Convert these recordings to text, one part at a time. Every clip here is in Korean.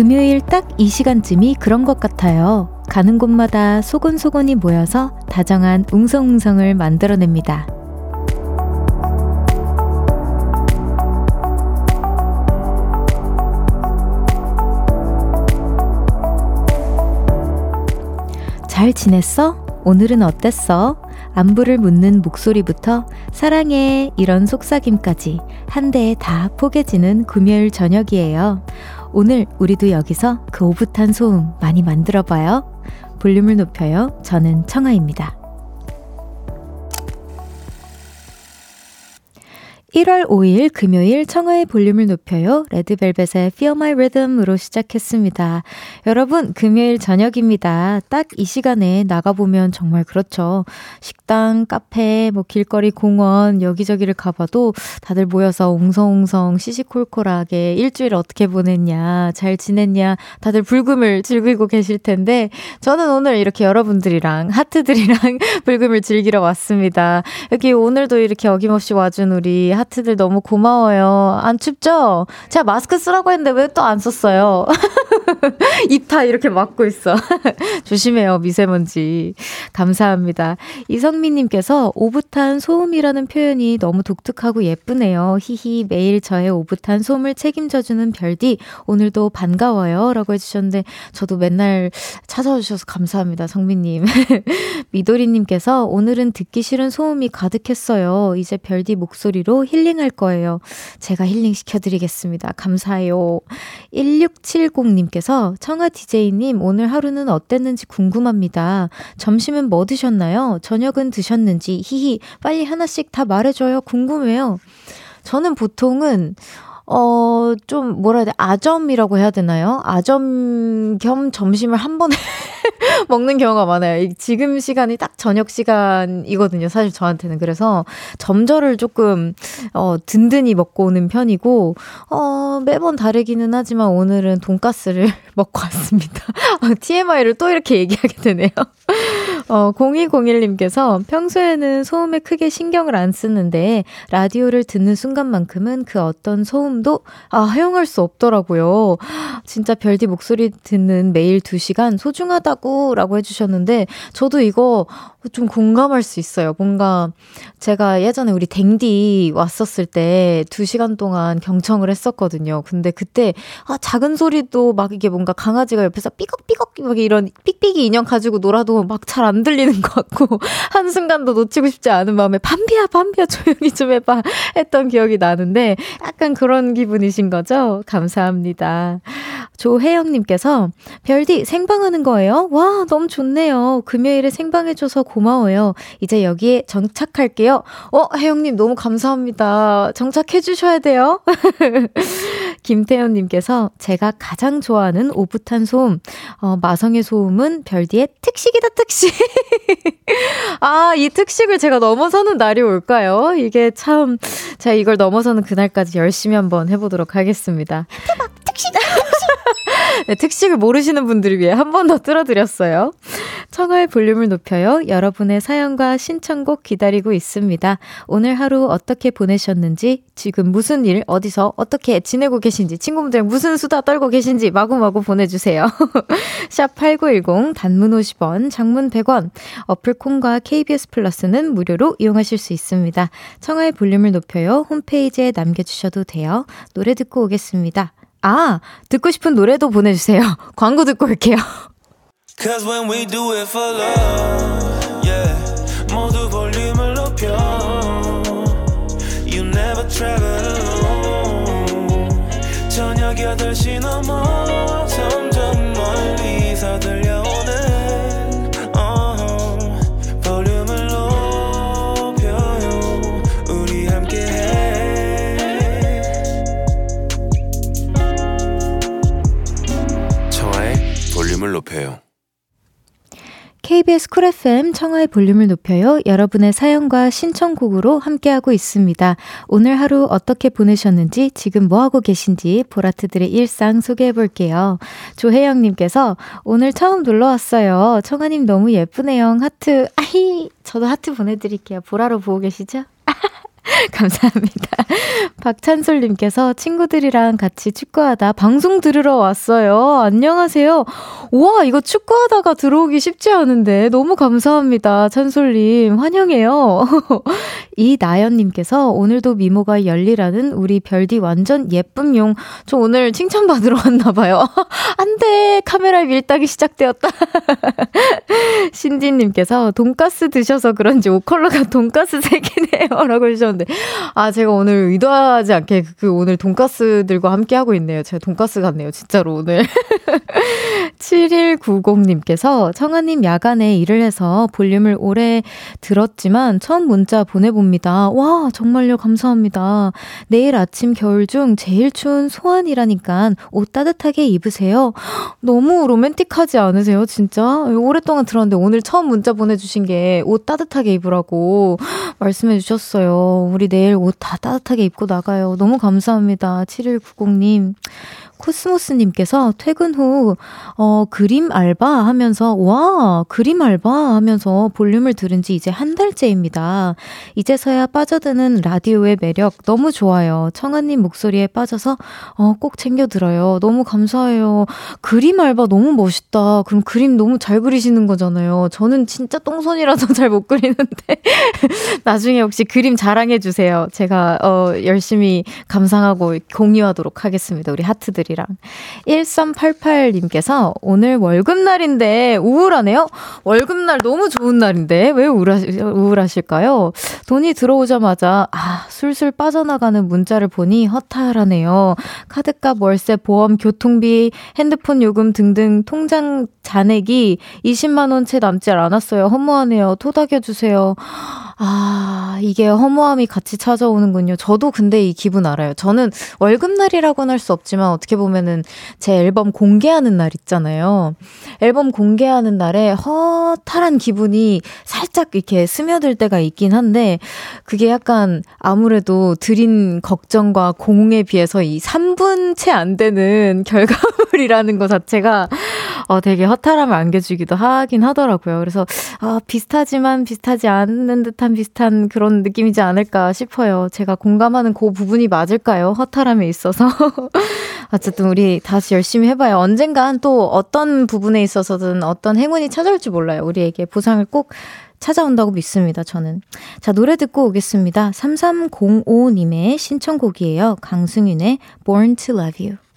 금요일 딱 이 시간쯤이 그런 것 같아요. 가는 곳마다 소곤소곤이 모여서 다정한 웅성웅성을 만들어냅니다. 잘 지냈어? 오늘은 어땠어? 안부를 묻는 목소리부터 사랑해 이런 속삭임까지 한 대에 다 포개지는 금요일 저녁이에요. 오늘 우리도 여기서 그 오붓한 소음 많이 만들어 봐요. 볼륨을 높여요. 저는 청아입니다. 1월 5일 금요일 청하의 볼륨을 높여요. 레드벨벳의 Feel My Rhythm으로 시작했습니다. 여러분, 금요일 저녁입니다. 딱 이 시간에 나가보면 정말 그렇죠. 식당, 카페, 뭐 길거리 공원, 여기저기를 가봐도 다들 모여서 웅성웅성 시시콜콜하게 일주일 어떻게 보냈냐, 잘 지냈냐, 다들 불금을 즐기고 계실 텐데, 저는 오늘 이렇게 여러분들이랑, 하트들이랑 불금을 즐기러 왔습니다. 여기 오늘도 이렇게 어김없이 와준 우리 하트들 너무 고마워요. 안 춥죠? 제가 마스크 쓰라고 했는데 왜 또 안 썼어요? 입 다 이렇게 막고 있어. 조심해요, 미세먼지. 감사합니다. 이성민님께서 오붓한 소음이라는 표현이 너무 독특하고 예쁘네요. 히히, 매일 저의 오붓한 소음을 책임져주는 별디, 오늘도 반가워요. 라고 해주셨는데, 저도 맨날 찾아와 주셔서 감사합니다, 성민님. 미도리님께서 오늘은 듣기 싫은 소음이 가득했어요. 이제 별디 목소리로 힐링할 거예요. 제가 힐링 시켜드리겠습니다. 감사해요. 1670님께서 청아 DJ님 오늘 하루는 어땠는지 궁금합니다. 점심은 뭐 드셨나요? 저녁은 드셨는지 히히 빨리 하나씩 다 말해줘요. 궁금해요. 저는 보통은 어, 좀, 뭐라 해야 돼, 아점이라고 해야 되나요? 아점 겸 점심을 한 번에 먹는 경우가 많아요. 지금 시간이 딱 저녁 시간이거든요. 사실 저한테는. 그래서 점저를 조금, 어, 든든히 먹고 오는 편이고, 어, 매번 다르기는 하지만 오늘은 돈가스를 먹고 왔습니다. 어, TMI를 또 이렇게 얘기하게 되네요. 어, 0201님께서 평소에는 소음에 크게 신경을 안 쓰는데 라디오를 듣는 순간만큼은 그 어떤 소음도 아, 허용할 수 없더라고요. 진짜 별디 목소리 듣는 매일 2시간 소중하다고 라고 해주셨는데 저도 이거 좀 공감할 수 있어요. 뭔가 제가 예전에 우리 댕디 왔었을 때 2시간 동안 경청을 했었거든요. 근데 그때 아, 작은 소리도 막 이게 뭔가 강아지가 옆에서 삐걱삐걱 막 이런 삑삑이 인형 가지고 놀아도 막 잘 안 들리는 것 같고 한순간도 놓치고 싶지 않은 마음에 밤비야 밤비야 조용히 좀 해봐 했던 기억이 나는데 약간 그런 기분이신 거죠? 감사합니다. 조혜영님께서 별디 생방하는 거예요? 와 너무 좋네요. 금요일에 생방해줘서 고마워요. 이제 여기에 정착할게요. 어, 혜영님 너무 감사합니다. 정착해주셔야 돼요. 김태현님께서 제가 가장 좋아하는 오붓한 소음, 어, 마성의 소음은 별디의 특식이다, 특식. 아, 이 특식을 제가 넘어서는 날이 올까요? 이게 참, 제가 이걸 넘어서는 그날까지 열심히 한번 해보도록 하겠습니다. 대박, 특식! 네, 특식을 모르시는 분들을 위해 한 번 더 틀어드렸어요. 청하의 볼륨을 높여요. 여러분의 사연과 신청곡 기다리고 있습니다. 오늘 하루 어떻게 보내셨는지, 지금 무슨 일, 어디서 어떻게 지내고 계신지, 친구분들 무슨 수다 떨고 계신지 마구마구 보내주세요. 샵 8910, 단문 50원, 장문 100원, 어플 콩과 KBS 플러스는 무료로 이용하실 수 있습니다. 청하의 볼륨을 높여요. 홈페이지에 남겨주셔도 돼요. 노래 듣고 오겠습니다. 아, 듣고 싶은 노래도 보내주세요. 광고 듣고 올게요. 저녁 8시 넘어 KBS 쿨 FM 청하의 볼륨을 높여요. 여러분의 사연과 신청곡으로 함께하고 있습니다. 오늘 하루 어떻게 보내셨는지, 지금 뭐하고 계신지 보라트들의 일상 소개해 볼게요. 조혜영님께서 오늘 처음 놀러 왔어요. 청하님 너무 예쁘네요. 하트, 아히! 저도 하트 보내드릴게요. 보라로 보고 계시죠? 감사합니다. 박찬솔님께서 친구들이랑 같이 축구하다 방송 들으러 왔어요. 안녕하세요. 우와, 이거 축구하다가 들어오기 쉽지 않은데 너무 감사합니다. 찬솔님, 환영해요. 이나연님께서 오늘도 미모가 열리라는 우리 별디 완전 예쁜 용. 저 오늘 칭찬받으러 왔나봐요. 안 돼! 카메라에 밀당이 시작되었다. 신지님께서 돈가스 드셔서 그런지 옷 컬러가 돈가스 색이네요. 라고 해주셨는데. 아, 제가 오늘 의도하지 않게 그, 그 오늘 돈가스들과 함께 하고 있네요. 제가 돈가스 같네요. 진짜로 오늘. 7190님께서 청아님 야간에 일을 해서 볼륨을 오래 들었지만 처음 문자 보내봅니다. 와, 정말요. 감사합니다. 내일 아침 겨울 중 제일 추운 소환이라니까 옷 따뜻하게 입으세요. 너무 로맨틱하지 않으세요? 진짜? 오랫동안 들었는데 오늘 처음 문자 보내주신 게 옷 따뜻하게 입으라고 말씀해 주셨어요. 우리 내일 옷 다 따뜻하게 입고 나가요. 너무 감사합니다. 7190님. 코스모스님께서 퇴근 후, 어, 그림 알바 하면서, 와, 그림 알바 하면서 볼륨을 들은 지 이제 한 달째입니다. 이제서야 빠져드는 라디오의 매력 너무 좋아요. 청아님 목소리에 빠져서, 어, 꼭 챙겨 들어요. 너무 감사해요. 그림 알바 너무 멋있다. 그럼 그림 너무 잘 그리시는 거잖아요. 저는 진짜 똥손이라서 잘 못 그리는데. 나중에 혹시 그림 자랑해주세요. 제가, 어, 열심히 감상하고 공유하도록 하겠습니다. 우리 하트들이. 분들이랑. 1388님께서 오늘 월급날인데 우울하네요? 월급날 너무 좋은 날인데 왜 우울하, 우울하실까요? 돈이 들어오자마자 아, 술술 빠져나가는 문자를 보니 허탈하네요. 카드값, 월세, 보험, 교통비, 핸드폰 요금 등등 통장 잔액이 20만원 채 남지 않았어요. 허무하네요. 토닥여주세요. 아, 이게 허무함이 같이 찾아오는군요. 저도 근데 이 기분 알아요. 저는 월급날이라고는 할 수 없지만 어떻게 보면은 제 앨범 공개하는 날 있잖아요. 앨범 공개하는 날에 허탈한 기분이 살짝 이렇게 스며들 때가 있긴 한데 그게 약간 아무래도 드린 걱정과 공에 비해서 이 3분 채 안 되는 결과물이라는 것 자체가 어, 되게 허탈함을 안겨주기도 하긴 하더라고요. 그래서 아, 비슷하지만 비슷하지 않는 듯한 비슷한 그런 느낌이지 않을까 싶어요. 제가 공감하는 그 부분이 맞을까요? 허탈함에 있어서. 어쨌든 우리 다시 열심히 해봐요. 언젠간 또 어떤 부분에 있어서든 어떤 행운이 찾아올지 몰라요. 우리에게 보상을 꼭 찾아온다고 믿습니다, 저는. 자, 노래 듣고 오겠습니다. 3305님의 신청곡이에요. 강승윤의 Born to Love You.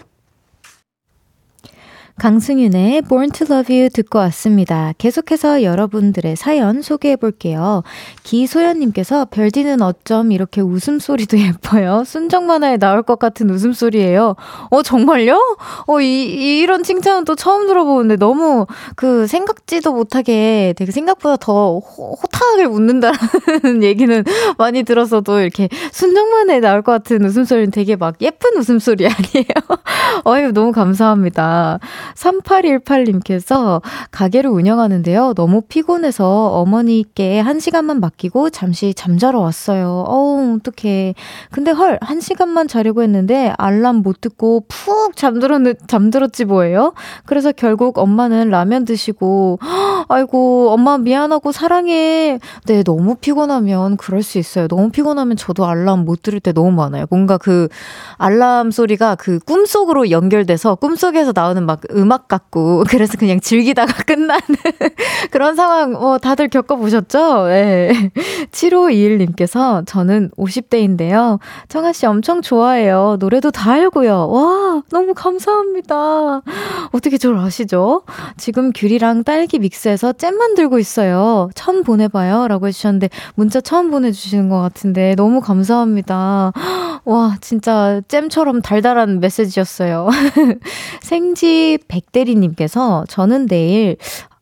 강승윤의 Born to Love You 듣고 왔습니다. 계속해서 여러분들의 사연 소개해 볼게요. 기소연님께서 별디는 어쩜 이렇게 웃음소리도 예뻐요? 순정 만화에 나올 것 같은 웃음소리예요. 어, 정말요? 어, 이, 이런 칭찬은 또 처음 들어보는데 너무 그 생각지도 못하게 되게 생각보다 더 호, 호탕하게 웃는다라는 얘기는 많이 들어서도 이렇게 순정 만화에 나올 것 같은 웃음소리는 되게 막 예쁜 웃음소리 아니에요? 어유 너무 감사합니다. 3818님께서 가게를 운영하는데요. 너무 피곤해서 어머니께 한 시간만 맡기고 잠시 잠자러 왔어요. 어우, 어떡해. 근데 헐, 한 시간만 자려고 했는데 알람 못 듣고 푹 잠들었, 잠들었지 뭐예요? 그래서 결국 엄마는 라면 드시고, 아이고, 엄마 미안하고 사랑해. 네, 너무 피곤하면 그럴 수 있어요. 너무 피곤하면 저도 알람 못 들을 때 너무 많아요. 뭔가 그 알람 소리가 그 꿈속으로 연결돼서 꿈속에서 나오는 막 음악 같고 그래서 그냥 즐기다가 끝나는 그런 상황 뭐 다들 겪어보셨죠? 네. 7521님께서 저는 50대인데요. 청하 씨 엄청 좋아해요. 노래도 다 알고요. 와, 너무 감사합니다. 어떻게 저를 아시죠? 지금 귤이랑 딸기 믹스 해서 잼 만들고 있어요. 처음 보내봐요. 라고 해주셨는데 문자 처음 보내주시는 것 같은데 너무 감사합니다. 와, 진짜 잼처럼 달달한 메시지였어요. 생지 백대리님께서 저는 내일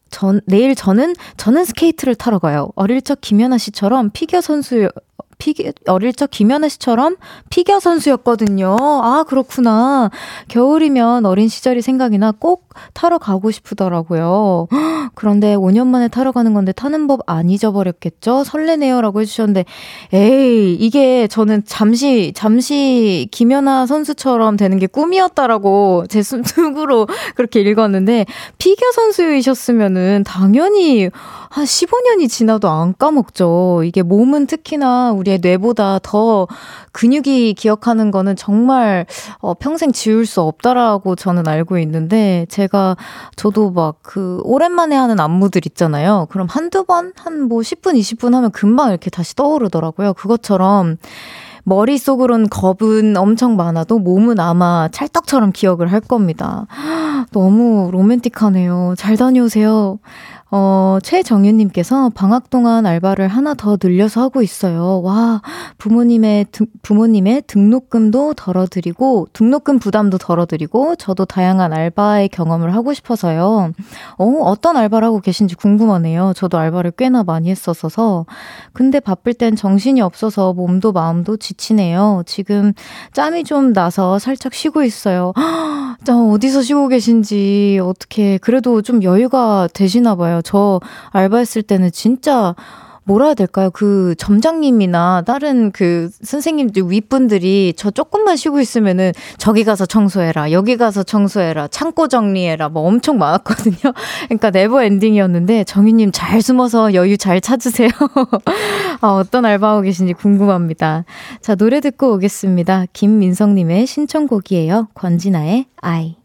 전, 내일 저는, 저는 스케이트를 타러 가요. 어릴 적 김연아 씨처럼 피겨 선수, 피겨, 어릴 적 김연아 씨처럼 피겨 선수였거든요. 아, 그렇구나. 겨울이면 어린 시절이 생각이 나 꼭 타러 가고 싶더라고요. 그런데 5년 만에 타러 가는 건데 타는 법 안 잊어버렸겠죠? 설레네요. 라고 해주셨는데, 에이, 이게 저는 잠시, 잠시 김연아 선수처럼 되는 게 꿈이었다라고 제 순으로 그렇게 읽었는데, 피겨 선수이셨으면은 당연히 한 15년이 지나도 안 까먹죠. 이게 몸은 특히나 우리 우리의 뇌보다 더 근육이 기억하는 거는 정말 어, 평생 지울 수 없다라고 저는 알고 있는데 제가 저도 막 그 오랜만에 하는 안무들 있잖아요. 그럼 한두 번, 한 뭐 10분, 20분 하면 금방 이렇게 다시 떠오르더라고요. 그것처럼 머릿속으론 겁은 엄청 많아도 몸은 아마 찰떡처럼 기억을 할 겁니다. 너무 로맨틱하네요. 잘 다녀오세요. 어, 최정윤님께서 방학 동안 알바를 하나 더 늘려서 하고 있어요. 와, 부모님의, 등, 부모님의 등록금도 덜어드리고, 등록금 부담도 덜어드리고, 저도 다양한 알바의 경험을 하고 싶어서요. 어, 어떤 알바를 하고 계신지 궁금하네요. 저도 알바를 꽤나 많이 했었어서. 근데 바쁠 땐 정신이 없어서 몸도 마음도 지치네요. 지금 짬이 좀 나서 살짝 쉬고 있어요. 자, 어디서 쉬고 계신지, 어떻게, 그래도 좀 여유가 되시나 봐요. 저 알바했을 때는 진짜 뭐라 해야 될까요? 그 점장님이나 다른 그 선생님들 윗분들이 저 조금만 쉬고 있으면은 저기 가서 청소해라, 여기 가서 청소해라, 창고 정리해라, 뭐 엄청 많았거든요. 그러니까 네버 엔딩이었는데 정희님 잘 숨어서 여유 잘 찾으세요. 아, 어떤 알바하고 계신지 궁금합니다. 자, 노래 듣고 오겠습니다. 김민성님의 신청곡이에요. 권진아의 아이.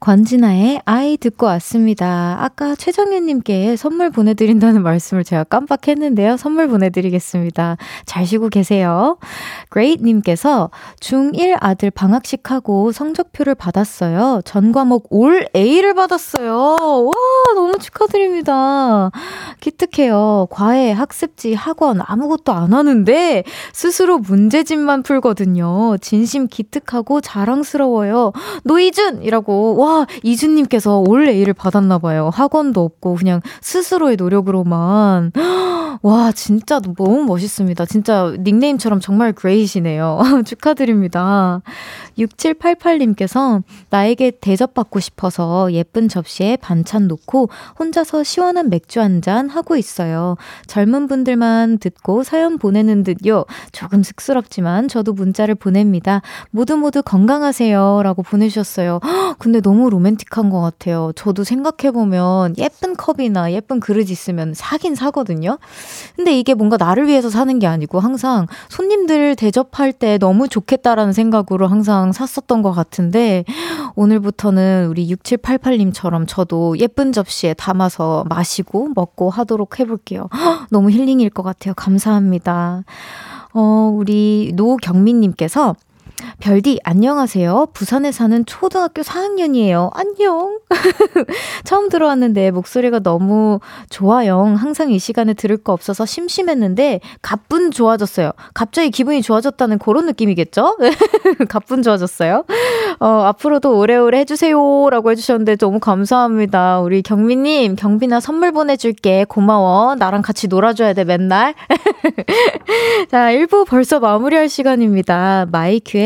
권진아의 아이 듣고 왔습니다. 아까 최정현님께 선물 보내드린다는 말씀을 제가 깜빡했는데요. 선물 보내드리겠습니다. 잘 쉬고 계세요. great님께서 중1 아들 방학식 하고 성적표를 받았어요. 전 과목 올 A를 받았어요. 와, 너무 축하드립니다. 기특해요. 과외, 학습지, 학원 아무것도 안 하는데 스스로 문제집만 풀거든요. 진심 기특하고 자랑스러워요. 노이준이라고 와, 이준님께서 올 A를 받았나봐요. 학원도 없고, 그냥 스스로의 노력으로만. 와, 진짜 너무 멋있습니다. 진짜 닉네임처럼 정말 그레이시네요. 축하드립니다. 6788님께서 나에게 대접받고 싶어서 예쁜 접시에 반찬 놓고 혼자서 시원한 맥주 한 잔 하고 있어요. 젊은 분들만 듣고 사연 보내는 듯요. 조금 쑥스럽지만 저도 문자를 보냅니다. 모두 모두 건강하세요. 라고 보내주셨어요. 근데 너무 로맨틱한 것 같아요. 저도 생각해보면 예쁜 컵이나 예쁜 그릇 있으면 사긴 사거든요. 근데 이게 뭔가 나를 위해서 사는 게 아니고 항상 손님들 대접할 때 너무 좋겠다라는 생각으로 항상 샀었던 것 같은데 오늘부터는 우리 6788님처럼 저도 예쁜 접시에 담아서 마시고 먹고 하도록 해볼게요. 너무 힐링일 것 같아요. 감사합니다. 어, 우리 노경민님께서 별디, 안녕하세요. 부산에 사는 초등학교 4학년이에요. 안녕. 처음 들어왔는데 목소리가 너무 좋아요. 항상 이 시간에 들을 거 없어서 심심했는데 가뿐 좋아졌어요. 갑자기 기분이 좋아졌다는 그런 느낌이겠죠? 가뿐 좋아졌어요. 어, 앞으로도 오래오래 해주세요. 라고 해주셨는데 너무 감사합니다. 우리 경민님, 경빈아 선물 보내줄게. 고마워. 나랑 같이 놀아줘야 돼, 맨날. 자, 1부 벌써 마무리할 시간입니다. 마이큐의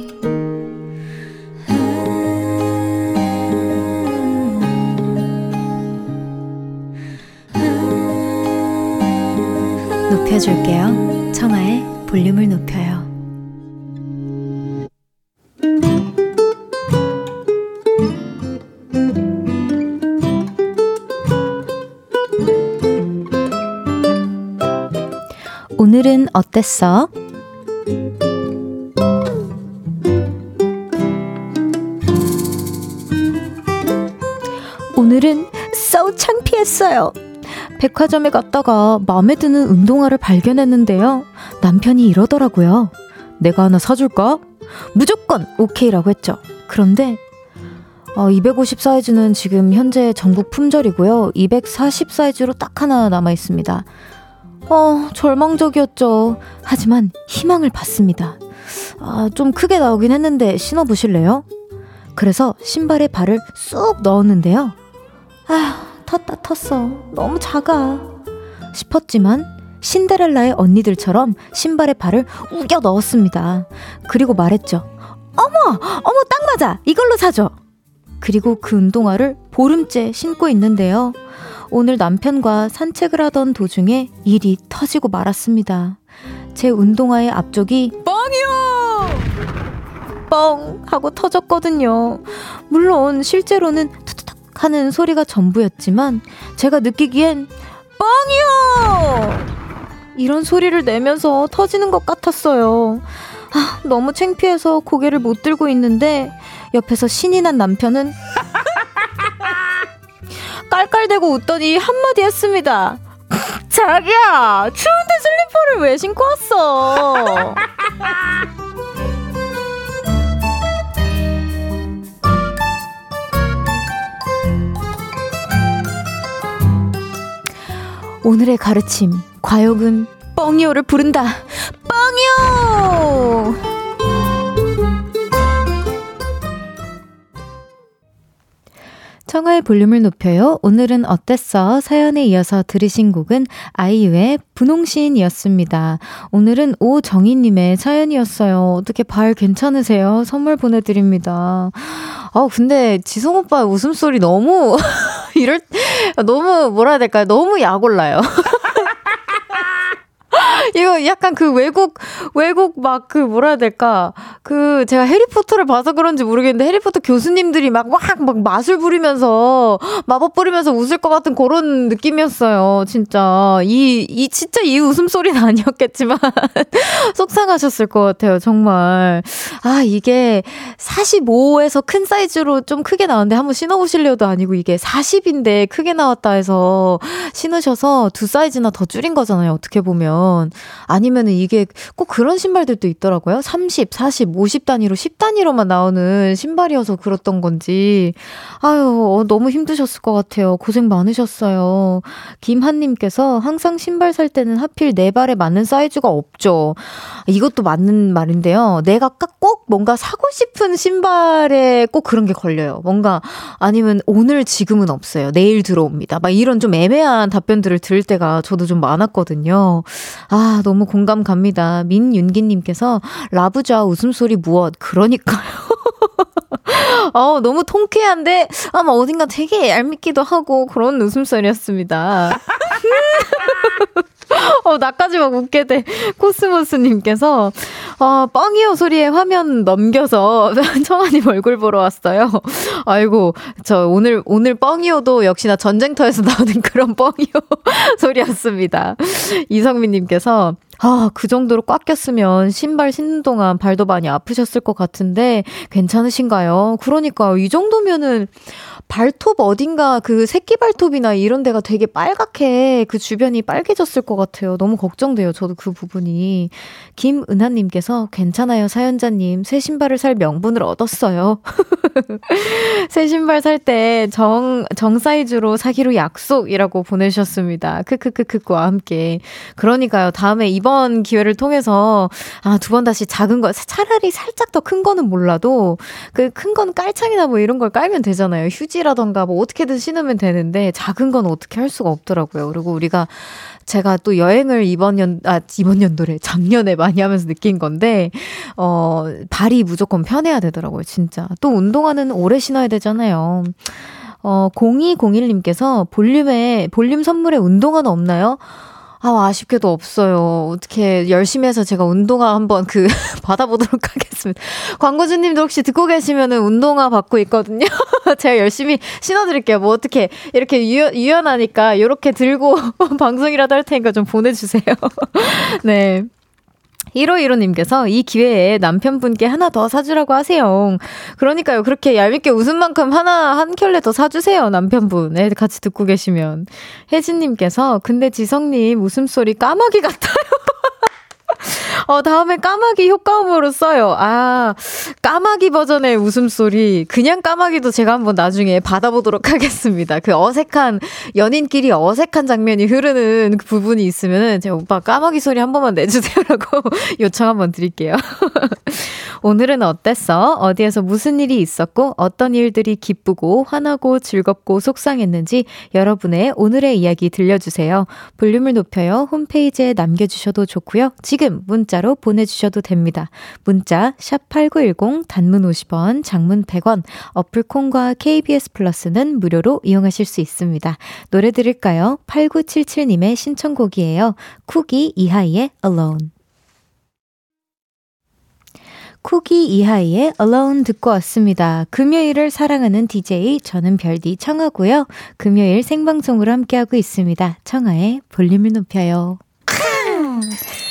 높여줄게요. 청하의 볼륨을 높여요. 오늘은 어땠어? 백화점에 갔다가 마음에 드는 운동화를 발견했는데요. 남편이 이러더라고요. 내가 하나 사줄까? 무조건 오케이라고 했죠. 그런데 어, 250 사이즈는 지금 현재 전국 품절이고요. 240 사이즈로 딱 하나 남아 있습니다. 어, 절망적이었죠. 하지만 희망을 봤습니다. 아, 좀 크게 나오긴 했는데 신어보실래요? 그래서 신발에 발을 쑥 넣었는데요. 아휴, 텄다 텄어. 너무 작아. 싶었지만 신데렐라의 언니들처럼 신발에 발을 우겨 넣었습니다. 그리고 말했죠. 어머, 어머, 딱 맞아. 이걸로 사줘. 그리고 그 운동화를 보름째 신고 있는데요. 오늘 남편과 산책을 하던 도중에 일이 터지고 말았습니다. 제 운동화의 앞쪽이 뻥이요! 뻥! 하고 터졌거든요. 물론 실제로는 하는 소리가 전부였지만 제가 느끼기엔 뻥이요! 이런 소리를 내면서 터지는 것 같았어요. 아, 너무 창피해서 고개를 못 들고 있는데 옆에서 신이 난 남편은 깔깔대고 웃더니 한마디 했습니다. 자기야, 추운데 슬리퍼를 왜 신고 왔어? 오늘의 가르침, 과욕은 뻥이오를 부른다. 뻥이오! 청하의 볼륨을 높여요. 오늘은 어땠어? 사연에 이어서 들으신 곡은 아이유의 분홍신이었습니다. 오늘은 오정희님의 사연이었어요. 어떻게 발 괜찮으세요? 선물 보내드립니다. 아 근데 지성 오빠 웃음소리 너무 이럴 너무 뭐라 해야 될까요? 너무 약올라요. 이거 약간 그 외국, 외국 막 그 뭐라 해야 될까. 그 제가 해리포터를 봐서 그런지 모르겠는데 해리포터 교수님들이 막 막 막 마술 부리면서 마법 부리면서 웃을 것 같은 그런 느낌이었어요. 진짜. 이, 이, 진짜 이 웃음소리는 아니었겠지만 속상하셨을 것 같아요. 정말. 아, 이게 45에서 큰 사이즈로 좀 크게 나왔는데 한번 신어보실려도 아니고 이게 40인데 크게 나왔다 해서 신으셔서 두 사이즈나 더 줄인 거잖아요. 어떻게 보면. 아니면은 이게 꼭 그런 신발들도 있더라고요. 30, 40, 50 단위로 10 단위로만 나오는 신발이어서 그렇던 건지. 아유, 어, 너무 힘드셨을 것 같아요. 고생 많으셨어요. 김한님께서 항상 신발 살 때는 하필 내 발에 맞는 사이즈가 없죠. 이것도 맞는 말인데요. 내가 꼭 뭔가 사고 싶은 신발에 꼭 그런 게 걸려요. 뭔가 아니면 오늘 지금은 없어요. 내일 들어옵니다. 막 이런 좀 애매한 답변들을 들을 때가 저도 좀 많았거든요. 아, 너무 공감 갑니다. 민윤기님께서 라부자 웃음소리 무엇? 그러니까요. 어, 너무 통쾌한데, 아마 어딘가 되게 얄밉기도 하고 그런 웃음소리였습니다. 어, 나까지 막 웃게 돼. 코스모스님께서, 어, 뻥이요 소리에 화면 넘겨서 청아님 얼굴 보러 왔어요. 아이고, 저 오늘, 오늘 뻥이요도 역시나 전쟁터에서 나오는 그런 뻥이요 소리였습니다. 이성민님께서, 그래서 아, 그 정도로 꽉 꼈으면 신발 신는 동안 발도 많이 아프셨을 것 같은데 괜찮으신가요? 그러니까요. 이 정도면은 발톱 어딘가 그 새끼 발톱이나 이런 데가 되게 빨갛게 그 주변이 빨개졌을 것 같아요. 너무 걱정돼요. 저도 그 부분이. 김은하님께서 괜찮아요. 사연자님. 새 신발을 살 명분을 얻었어요. 새 신발 살 때 정, 정 사이즈로 사기로 약속이라고 보내주셨습니다. 크크크크와 함께. 그러니까요. 다음에 이번 기회를 통해서 아, 두 번 다시 작은 거, 차라리 살짝 더 큰 거는 몰라도 그 큰 건 깔창이나 뭐 이런 걸 깔면 되잖아요. 휴지 바지라던가 뭐 어떻게든 신으면 되는데 작은 건 어떻게 할 수가 없더라고요. 그리고 우리가 제가 또 여행을 이번 연, 아, 이번 연도래 작년에 많이 하면서 느낀 건데, 어, 발이 무조건 편해야 되더라고요, 진짜. 또 운동화는 오래 신어야 되잖아요. 어, 0201님께서 볼륨에, 볼륨 선물에 운동화는 없나요? 아, 아쉽게도 없어요. 어떻게 열심히 해서 제가 운동화 한번 그 받아보도록 하겠습니다. 광고주님도 혹시 듣고 계시면은 운동화 받고 있거든요. 제가 열심히 신어드릴게요. 뭐 어떻게 이렇게 유연, 유연하니까 이렇게 들고 방송이라도 할 테니까 좀 보내주세요. 네. 1515님께서 이 기회에 남편분께 하나 더 사주라고 하세요. 그러니까요. 그렇게 얄밉게 웃은 만큼 하나, 한 켤레 더 사주세요. 남편분. 애 같이 듣고 계시면. 혜진님께서, 근데 지성님 웃음소리 까마귀 같아요. 어, 다음에 까마귀 효과음으로 써요. 아, 까마귀 버전의 웃음소리. 그냥 까마귀도 제가 한번 나중에 받아보도록 하겠습니다. 그 어색한, 연인끼리 어색한 장면이 흐르는 그 부분이 있으면은 제가 오빠 까마귀 소리 한 번만 내주세요라고 요청 한번 드릴게요. 오늘은 어땠어? 어디에서 무슨 일이 있었고, 어떤 일들이 기쁘고, 화나고, 즐겁고, 속상했는지 여러분의 오늘의 이야기 들려주세요. 볼륨을 높여요. 홈페이지에 남겨주셔도 좋고요. 지금 문자 문자로 보내주셔도 됩니다. 문자 샵8910 단문 50원, 장문 100원, 어플 콩과 KBS 플러스는 무료로 이용하실 수 있습니다. 노래 들을까요? 8977님의 신청곡이에요. 쿠기 이하이의 Alone. 쿠기 이하이의 Alone 듣고 왔습니다. 금요일을 사랑하는 DJ 저는 별디 청하고요. 금요일 생방송으로 함께하고 있습니다. 청하의 볼륨을 높여요.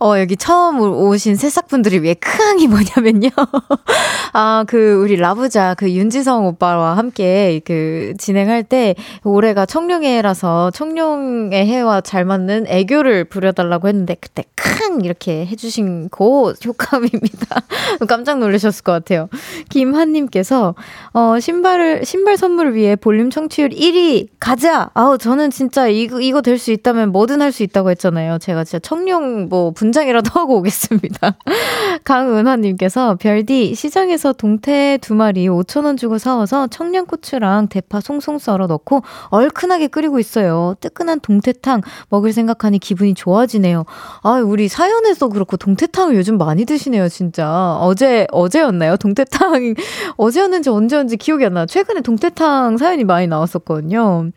어, 여기 처음 오신 새싹분들이 왜 크앙이 뭐냐면요. 아, 그, 우리 라부자, 그 윤지성 오빠와 함께 그 진행할 때 올해가 청룡해라서 청룡의 해와 잘 맞는 애교를 부려달라고 했는데 그때 캉! 이렇게 해주신 고 효과음입니다. 깜짝 놀라셨을 것 같아요. 김한님께서, 어, 신발을, 신발 선물을 위해 볼륨 청취율 1위 가자! 아우, 저는 진짜 이거, 이거 될 수 있다면 뭐든 할 수 있다고 했잖아요. 제가 진짜 청룡 뭐 분 장이라도 하고 오겠습니다. 강은화님께서 별디 시장에서 동태 두 마리 5천 원 주고 사와서 청양고추랑 대파 송송 썰어 넣고 얼큰하게 끓이고 있어요. 뜨끈한 동태탕 먹을 생각하니 기분이 좋아지네요. 아, 우리 사연에서 그렇고 동태탕을 요즘 많이 드시네요, 진짜. 어제, 어제였나요? 동태탕, 어제였는지 언제였는지 기억이 안 나. 최근에 동태탕 사연이 많이 나왔었거든요.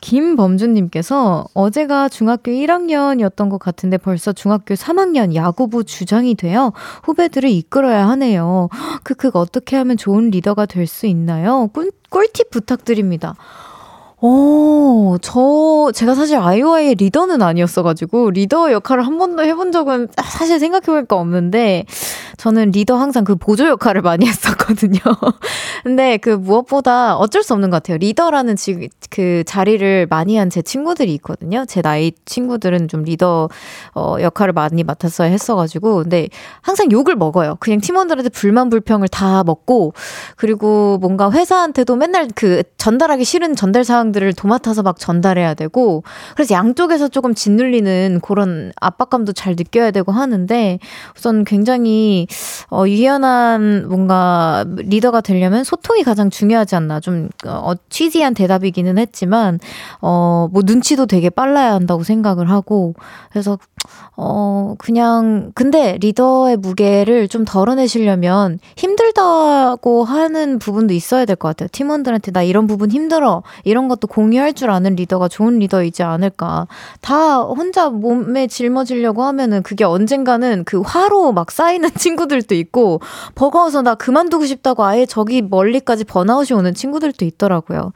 김범준님께서 어제가 중학교 1학년이었던 것 같은데 벌써 중학교 3학년 야구부 주장이 되어 후배들을 이끌어야 하네요. 크크 어떻게 하면 좋은 리더가 될 수 있나요? 꿀, 꿀팁 부탁드립니다. 오, 저, 제가 사실 아이오아이의 리더는 아니었어가지고, 리더 역할을 한 번도 해본 적은 사실 생각해보니까 없는데, 저는 리더 항상 그 보조 역할을 많이 했었거든요. 근데 그 무엇보다 어쩔 수 없는 것 같아요. 리더라는 지, 그 자리를 많이 한 제 친구들이 있거든요. 제 나이 친구들은 좀 리더 어, 역할을 많이 맡았어야 했어가지고. 근데 항상 욕을 먹어요. 그냥 팀원들한테 불만 불평을 다 먹고, 그리고 뭔가 회사한테도 맨날 그 전달하기 싫은 전달 사항들을 도맡아서 막 전달해야 되고, 그래서 양쪽에서 조금 짓눌리는 그런 압박감도 잘 느껴야 되고 하는데, 우선 굉장히 어, 유연한 뭔가 리더가 되려면 소통이 가장 중요하지 않나. 좀, 어, 취지한 대답이기는 했지만, 어, 뭐 눈치도 되게 빨라야 한다고 생각을 하고, 그래서, 어, 그냥, 근데 리더의 무게를 좀 덜어내시려면 힘들다고 하는 부분도 있어야 될 것 같아요. 팀원들한테 나 이런 부분 힘들어. 이런 것도 공유할 줄 아는 리더가 좋은 리더이지 않을까. 다 혼자 몸에 짊어지려고 하면은 그게 언젠가는 그 화로 막 쌓이는 친구 들도 있고 버거워서 나 그만두고 싶다고 아예 저기 멀리까지 번아웃이 오는 친구들도 있더라고요.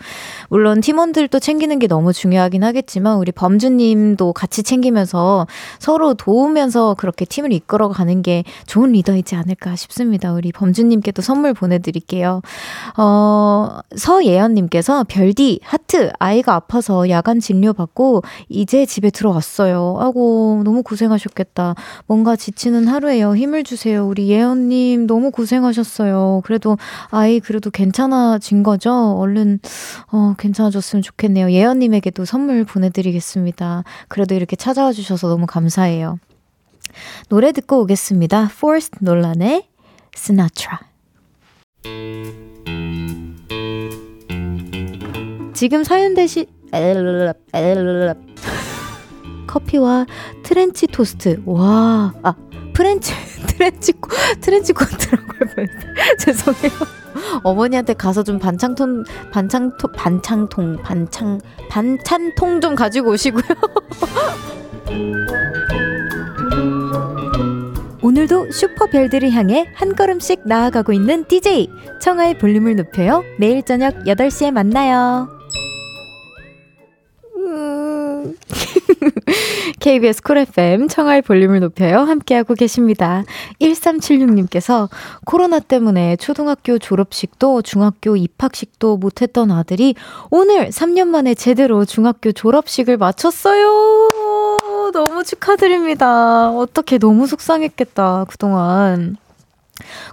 물론 팀원들도 챙기는 게 너무 중요하긴 하겠지만 우리 범주님도 같이 챙기면서 서로 도우면서 그렇게 팀을 이끌어 가는 게 좋은 리더이지 않을까 싶습니다. 우리 범주님께도 선물 보내드릴게요. 어, 서예연님께서 별디 하트 아이가 아파서 야간 진료 받고 이제 집에 들어왔어요. 아고 너무 고생하셨겠다. 뭔가 지치는 하루에요. 힘을 주세요. 우리 예언님 너무 고생하셨어요. 그래도 아이 그래도 괜찮아진 거죠? 얼른 어 괜찮아졌으면 좋겠네요. 예언님에게도 선물 보내드리겠습니다. 그래도 이렇게 찾아와 주셔서 너무 감사해요. 노래 듣고 오겠습니다. Forced 논란의 Sinatra. 지금 사연 대신 커피와 트렌치 토스트. 와, 아, 프렌치, 트렌치, 트렌치 코트라고 할 죄송해요. 어머니한테 가서 좀 반창통, 반창통, 반창통, 반창, 반찬통 좀 가지고 오시고요. 오늘도 슈퍼별들을 향해 한 걸음씩 나아가고 있는 DJ 청하의 볼륨을 높여요. 매일 저녁 8시에 만나요. KBS 쿨 FM 청할 볼륨을 높여요. 함께하고 계십니다. 1376님께서 코로나 때문에 초등학교 졸업식도 중학교 입학식도 못했던 아들이 오늘 3년 만에 제대로 중학교 졸업식을 마쳤어요. 너무 축하드립니다. 어떻게 너무 속상했겠다, 그동안.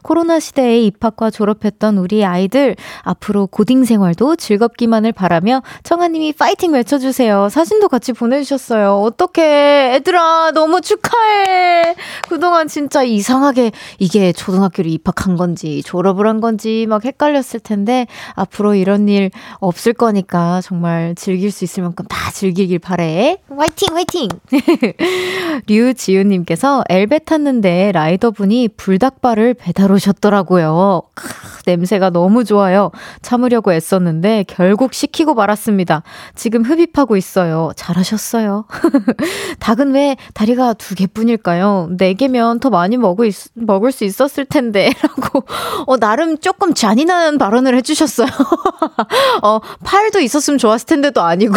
코로나 시대에 입학과 졸업했던 우리 아이들 앞으로 고딩 생활도 즐겁기만을 바라며 청아님이 파이팅 외쳐주세요. 사진도 같이 보내주셨어요. 어떡해. 애들아, 너무 축하해. 그동안 진짜 이상하게 이게 초등학교를 입학한 건지 졸업을 한 건지 막 헷갈렸을 텐데 앞으로 이런 일 없을 거니까 정말 즐길 수 있을 만큼 다 즐기길 바래. 화이팅, 화이팅! 류지우님께서 엘베 탔는데 라이더분이 불닭발을 배달 오셨더라고요. 크, 냄새가 너무 좋아요. 참으려고 애썼는데 결국 시키고 말았습니다. 지금 흡입하고 있어요. 잘하셨어요. 닭은 왜 다리가 두 개뿐일까요? 네 개면 더 많이 먹을, 먹을 수 있었을 텐데. 라고, 어, 나름 조금 잔인한 발언을 해주셨어요. 어, 팔도 있었으면 좋았을 텐데도 아니고.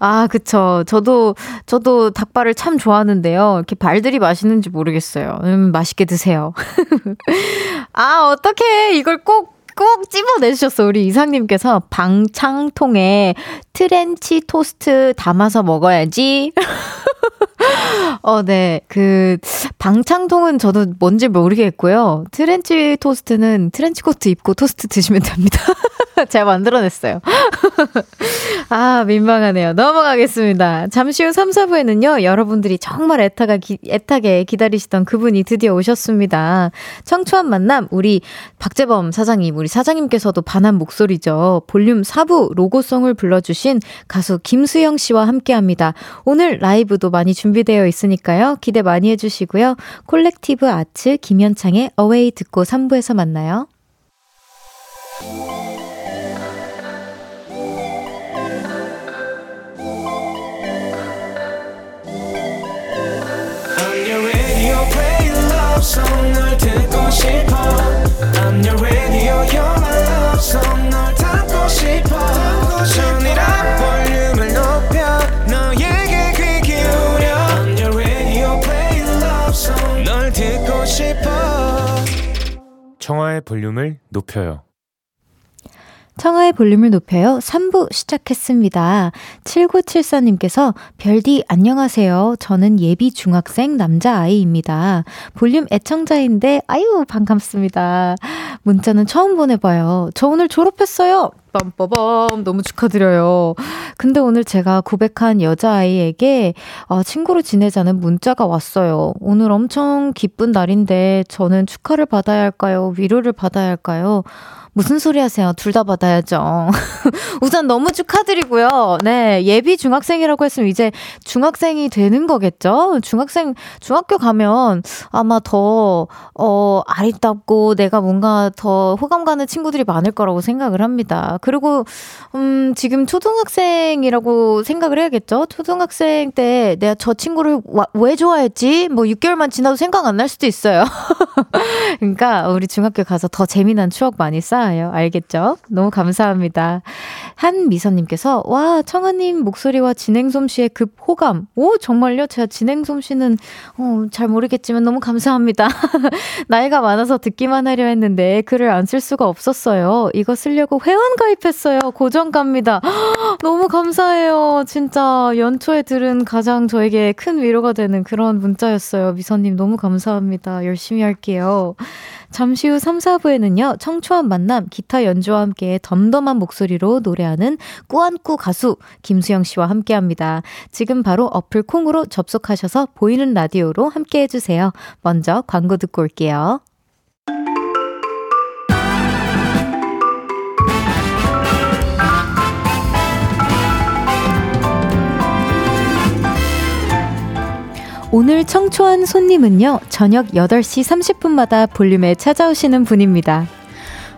아, 그쵸. 저도, 저도 닭발을 참 좋아하는데요. 이렇게 발들이 맛있는지 모르겠어요. 음, 맛있게 드세요. 아, 어떡해. 이걸 꼭, 꼭 찝어내주셨어. 우리 이상님께서 방창통에 트렌치 토스트 담아서 먹어야지. 어, 네. 그, 방창통은 저도 뭔지 모르겠고요. 트렌치 토스트는 트렌치 코트 입고 토스트 드시면 됩니다. 제가 만들어냈어요. 아, 민망하네요. 넘어가겠습니다. 잠시 후 3, 4부에는요, 여러분들이 정말 애타가 기, 애타게 기다리시던 그분이 드디어 오셨습니다. 청초한 만남, 우리 박재범 사장님, 우리 사장님께서도 반한 목소리죠. 볼륨 4부 로고송을 불러주신 가수 김수영 씨와 함께 합니다. 오늘 라이브도 많이 준비되어 있으니까요. 기대 많이 해주시고요. 콜렉티브 아츠 김현창의 어웨이 듣고 3부에서 만나요. 청하의 볼륨을 높여요 청하의 볼륨을 높여요. 3부 시작했습니다. 7974님께서 별디 안녕하세요. 저는 예비 중학생 남자아이입니다. 볼륨 애청자인데 아유 반갑습니다. 문자는 처음 보내봐요. 저 오늘 졸업했어요. 빰빠밤 너무 축하드려요. 근데 오늘 제가 고백한 여자아이에게 어, 친구로 지내자는 문자가 왔어요. 오늘 엄청 기쁜 날인데 저는 축하를 받아야 할까요? 위로를 받아야 할까요? 무슨 소리 하세요? 둘 다 받아야죠. 우선 너무 축하드리고요. 네, 예비 중학생이라고 했으면 이제 중학생이 되는 거겠죠? 중학생, 중학교 가면 아마 더, 어, 아리답고 내가 뭔가 더 호감 가는 친구들이 많을 거라고 생각을 합니다. 그리고, 음, 지금 초등학생이라고 생각을 해야겠죠? 초등학생 때 내가 저 친구를 와, 왜 좋아했지? 뭐 6개월만 지나도 생각 안 날 수도 있어요. 그러니까 우리 중학교 가서 더 재미난 추억 많이 쌓아 알아요. 알겠죠? 너무 감사합니다. 한미선님께서, 와, 청아님 목소리와 진행 솜씨의 급 호감. 오, 정말요? 제가 진행 솜씨는, 어, 잘 모르겠지만 너무 감사합니다. 나이가 많아서 듣기만 하려 했는데 글을 안 쓸 수가 없었어요. 이거 쓰려고 회원 가입했어요. 고정 갑니다. 너무 감사해요. 진짜 연초에 들은 가장 저에게 큰 위로가 되는 그런 문자였어요. 미선님 너무 감사합니다. 열심히 할게요. 잠시 후 3, 4부에는요, 청초한 만남, 기타 연주와 함께 덤덤한 목소리로 노래하는 꾸안꾸 가수 김수영 씨와 함께 합니다. 지금 바로 어플 콩으로 접속하셔서 보이는 라디오로 함께 해주세요. 먼저 광고 듣고 올게요. 오늘 청초한 손님은요, 저녁 8시 30분마다 볼륨에 찾아오시는 분입니다.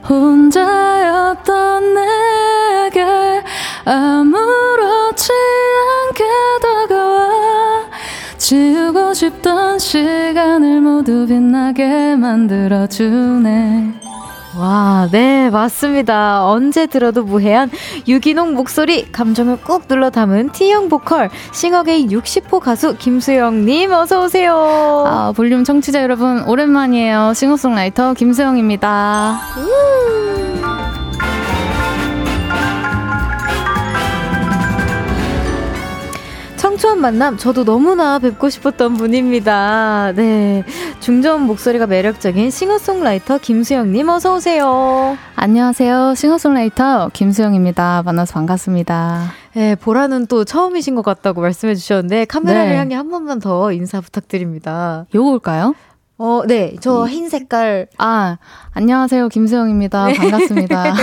혼자였던 내게 아무렇지 않게 다가와 지우고 싶던 시간을 모두 빛나게 만들어주네. 와, 네, 맞습니다. 언제 들어도 무해한 유기농 목소리, 감정을 꾹 눌러 담은 T형 보컬, 싱어게이 60호 가수 김수영님, 어서오세요. 아, 볼륨 청취자 여러분, 오랜만이에요. 싱어송라이터 김수영입니다. 상추한 만남 저도 너무나 뵙고 싶었던 분입니다. 네. 중저음 목소리가 매력적인 싱어송라이터 김수영 님 어서 오세요. 안녕하세요. 싱어송라이터 김수영입니다. 만나서 반갑습니다. 네, 보라는 또 처음이신 것 같다고 말씀해 주셨는데 카메라를 네. 향해 한 번만 더 인사 부탁드립니다. 요걸까요? 어, 네. 저 흰 색깔. 아, 안녕하세요. 김수영입니다. 네. 반갑습니다.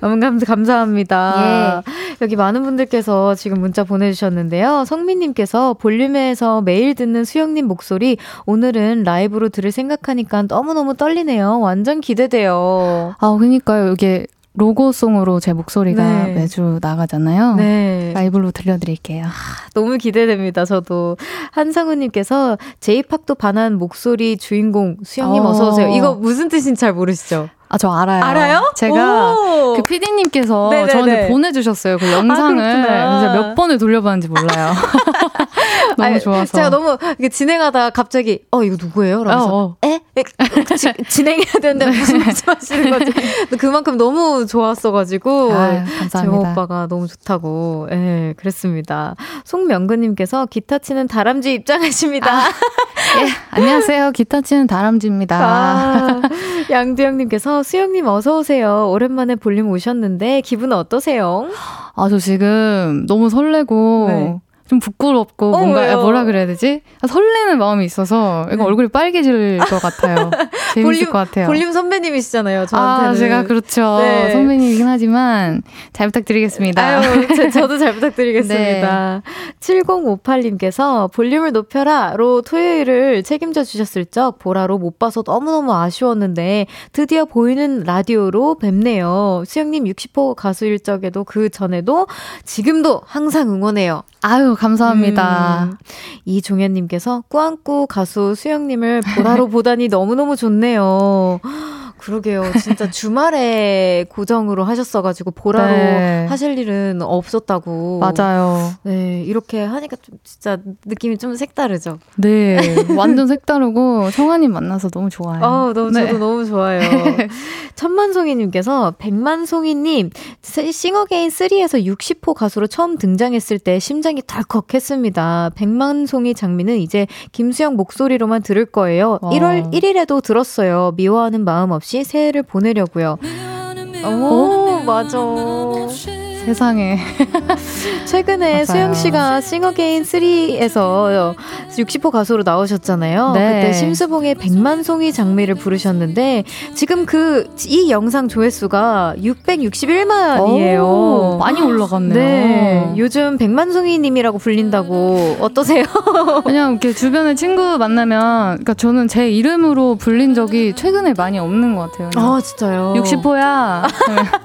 너무 감, 감사합니다. 예. 여기 많은 분들께서 지금 문자 보내주셨는데요. 성민님께서 볼륨에서 매일 듣는 수영님 목소리 오늘은 라이브로 들을 생각하니까 너무너무 떨리네요. 완전 기대돼요. 아, 그니까요. 이게 로고송으로 제 목소리가 네. 매주 나가잖아요. 네. 라이브로 들려드릴게요. 아, 너무 기대됩니다. 저도 한상우님께서 제이팍도 반한 목소리 주인공 수영님 어. 서 오세요. 이거 무슨 뜻인지 잘 모르시죠? 아, 저 알아요. 알아요? 제가 오. 그 PD님께서 저한테 보내주셨어요. 그 영상을 아, 몇 번을 돌려봤는지 몰라요. 너무 아니, 좋아서. 제가 너무 진행하다가 갑자기, 어, 이거 누구예요? 라면서, 어, 어. 에? 에? 지, 진행해야 되는데 무슨 말씀 하시는 거지? 그만큼 너무 좋았어가지고. 아유, 감사합니다. 제 오빠가 너무 좋다고. 예, 그랬습니다. 송명근님께서 기타 치는 다람쥐 입장하십니다. 아, 예, 안녕하세요. 기타 치는 다람쥐입니다. 아, 양두영님께서 수영님 어서 오세요. 오랜만에 볼륨 오셨는데 기분은 어떠세요? 아, 저 지금 너무 설레고. 네. 좀 부끄럽고 어, 뭔가 왜요? 뭐라 그래야 되지? 설레는 마음이 있어서 이거 네. 얼굴이 빨개질 것 같아요. 재밌을 볼륨, 것 같아요. 볼륨 선배님이시잖아요. 저한테는. 아, 제가 그렇죠. 네. 선배님이긴 하지만 잘 부탁드리겠습니다. 아유, 저, 도 잘 부탁드리겠습니다. 네. 7058님께서 볼륨을 높여라로 토요일을 책임져 주셨을 적 보라로 못 봐서 너무너무 아쉬웠는데 드디어 보이는 라디오로 뵙네요. 수영님 60호 가수 일 적에도 그 전에도 지금도 항상 응원해요. 아유, 감사합니다. 음, 이종현님께서 꾸안꾸 가수 수영님을 보라로 보다니 너무너무 좋네요. 그러게요. 진짜 주말에 고정으로 하셨어가지고 보라로 네. 하실 일은 없었다고. 맞아요. 네, 이렇게 하니까 좀 진짜 느낌이 좀 색다르죠. 네, 완전 색다르고 청하님 만나서 너무 좋아요. 아, 너무 네. 저도 너무 좋아요. 천만송이님께서 백만송이님 싱어게인 3에서 60호 가수로 처음 등장했을 때 심장이 덜컥했습니다. 백만송이 장미는 이제 김수영 목소리로만 들을 거예요. 어. 1월 1일에도 들었어요. 미워하는 마음 없이. 없이 새해를 보내려고요. 오, 맞아. 세상에. 최근에 수영 씨가 싱어게인 3에서 60호 가수로 나오셨잖아요. 네. 그때 심수봉의 백만송이 장미를 부르셨는데 지금 그 이 영상 조회수가 661만이에요. 오, 많이 올라갔네요. 네. 요즘 백만송이 님이라고 불린다고 어떠세요? 그냥 이렇게 주변에 친구 만나면 그러니까 저는 제 이름으로 불린 적이 최근에 많이 없는 것 같아요. 아, 진짜요? 60호야.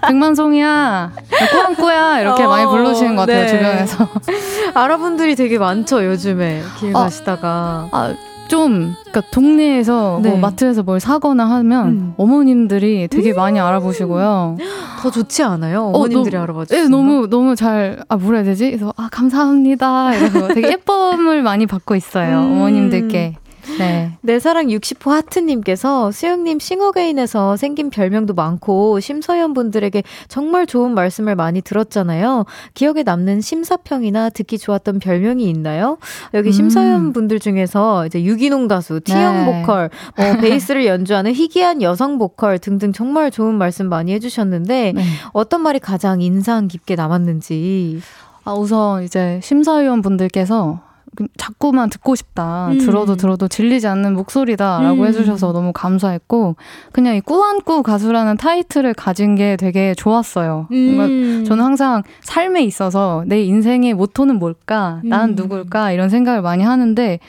백만송이야. 꾸안꾸 거야 이렇게 어, 많이 부르시는 것 같아요 네. 주변에서 아랍분들이 되게 많죠 요즘에 길 아, 가시다가 아, 좀 그러니까 동네에서 뭐 네. 뭐 마트에서 뭘 사거나 하면 음. 어머님들이 되게 음. 많이 알아보시고요. 더 좋지 않아요? 어, 어머님들이 어, 알아봐 주시는 네, 너무 너무 잘 아 뭐라 해야 되지? 그래서 아 감사합니다. 이래서 되게 예쁨을 많이 받고 있어요. 음. 어머님들께. 네. 내 사랑 60호 하트님께서 수영님 싱어게인에서 생긴 별명도 많고 심서연 분들에게 정말 좋은 말씀을 많이 들었잖아요. 기억에 남는 심사평이나 듣기 좋았던 별명이 있나요? 여기 음. 심서연 분들 중에서 이제 유기농 가수, 티형 네. 보컬, 뭐 베이스를 연주하는 희귀한 여성 보컬 등등 정말 좋은 말씀 많이 해주셨는데 네. 어떤 말이 가장 인상 깊게 남았는지. 아, 우선 이제 심사위원 분들께서 그 자꾸만 듣고 싶다. 음. 들어도 들어도 질리지 않는 목소리다라고 음. 해주셔서 너무 감사했고 그냥 이 꾸안꾸 가수라는 타이틀을 가진 게 되게 좋았어요. 음. 저는 항상 삶에 있어서 내 인생의 모토는 뭘까? 난 음. 누굴까? 이런 생각을 많이 하는데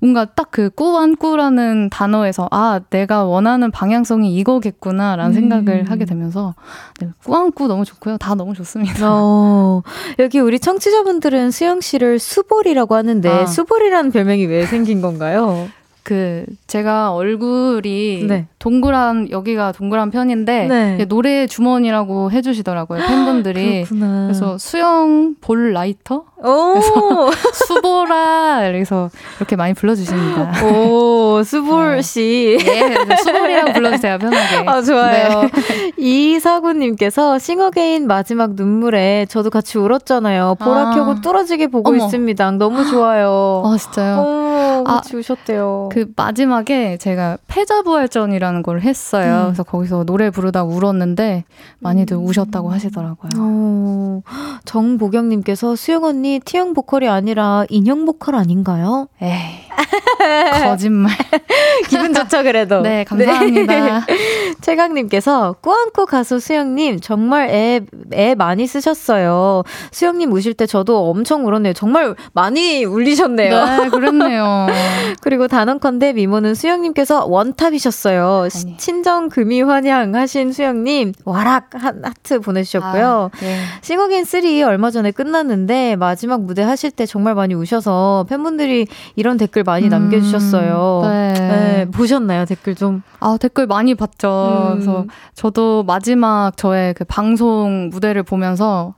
뭔가 딱 그 꾸안꾸라는 단어에서 아 내가 원하는 방향성이 이거겠구나라는 음. 생각을 하게 되면서 네, 꾸안꾸 너무 좋고요 다 너무 좋습니다. 어, 여기 우리 청취자분들은 수영 씨를 수볼이라고 하는데 아. 수볼이라는 별명이 왜 생긴 건가요? 그 제가 얼굴이 네. 동그란 여기가 동그란 편인데 네. 노래 주머니라고 해주시더라고요 팬분들이. 그래서 수영 볼 라이터 오. 수보라 그래서 이렇게 많이 불러주십니다. 오 수볼 네. 씨. 네, 수볼이라고 불러주세요 편하게. 아 좋아요. 네. 이사구님께서 싱어게인 마지막 눈물에 저도 같이 울었잖아요. 보라 아. 켜고 뚫어지게 보고 어머. 있습니다. 너무 좋아요. 아 진짜요? 오, 같이 아, 우셨대요. 그 마지막에 제가 패자부활전이라는 걸 했어요. 음. 그래서 거기서 노래 부르다 울었는데 많이들 음. 우셨다고 하시더라고요. 오, 정보경님께서 수영 언니 T형 보컬이 아니라 인형 보컬 아닌가요? 에이. 거짓말. 기분 좋죠, 그래도. 네, 감사합니다. 네. 최강님께서 꾸안꾸 가수 수영님 정말 애, 애 많이 쓰셨어요. 수영님 우실 때 저도 엄청 울었네요. 정말 많이 울리셨네요. 네, 그랬네요. 그리고 단언컨대 미모는 수영님께서 원탑이셨어요. 아니. 친정 금의환향 하신 수영님 와락 한 하트 보내주셨고요. 아, 네. 싱어게인 3 얼마 전에 끝났는데 마지막 무대 하실 때 정말 많이 우셔서 팬분들이 이런 댓글 많이 음, 남겨주셨어요. 네. 네. 보셨나요 댓글 좀? 아 댓글 많이 봤죠. 음. 그래서 저도 마지막 저의 그 방송 무대를 보면서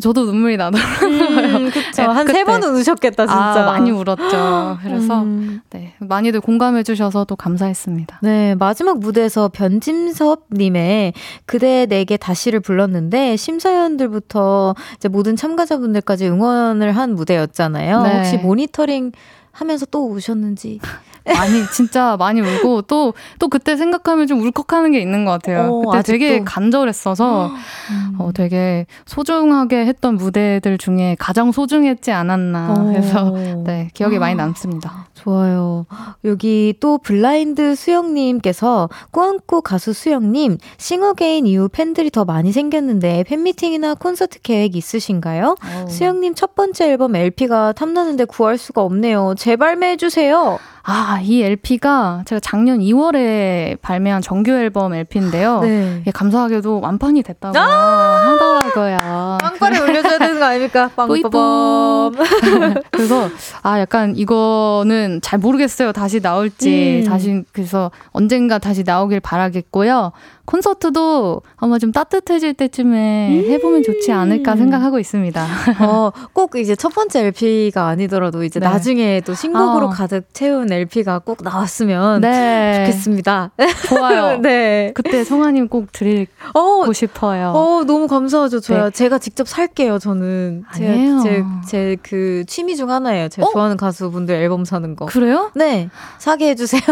저도 눈물이 나더라고요. 음, 그쵸. 네, 한세 번은 우셨겠다, 진짜. 아, 많이 울었죠. 그래서, 음. 네. 많이들 공감해주셔서 또 감사했습니다. 네. 마지막 무대에서 변짐섭님의 그대 내게 다시를 불렀는데, 심사위원들부터 이제 모든 참가자분들까지 응원을 한 무대였잖아요. 네. 혹시 모니터링 하면서 또 우셨는지. 많이 진짜 많이 울고 또또 또 그때 생각하면 좀 울컥하는 게 있는 것 같아요. 오, 어, 그때 아직도. 되게 간절했어서 음. 어, 되게 소중하게 했던 무대들 중에 가장 소중했지 않았나 해서 네 기억에 많이 남습니다. 좋아요. 여기 또 블라인드 수영님께서 꾸안꾸 가수 수영님 싱어게인 이후 팬들이 더 많이 생겼는데 팬미팅이나 콘서트 계획 있으신가요? 오. 수영님 첫 번째 앨범 LP가 탐나는데 구할 수가 없네요. 재발매해 주세요. 아, 이 LP가 제가 작년 2월에 발매한 정규 앨범 LP인데요. 네. 예, 감사하게도 완판이 됐다고 아~ 하더라고요. 빵빠레 올려줘야 되는 거 아닙니까? 빵빠밤. 그래서, 아, 약간 이거는 잘 모르겠어요. 다시 나올지. 음. 다시, 그래서 언젠가 다시 나오길 바라겠고요. 콘서트도 아마 좀 따뜻해질 때쯤에 음~ 해보면 좋지 않을까 생각하고 있습니다. 어, 꼭 이제 첫 번째 LP가 아니더라도 이제 네. 나중에 또 신곡으로 어. 가득 채운 LP가 꼭 나왔으면 네. 좋겠습니다. 좋아요. 네. 그때 성아님 꼭 드리고 어, 싶어요. 어, 너무 감사하죠. 저야 네. 제가 직접 살게요. 저는 제제 그 취미 중 하나예요. 제가 어? 좋아하는 가수분들 앨범 사는 거. 그래요? 네. 사게 해주세요.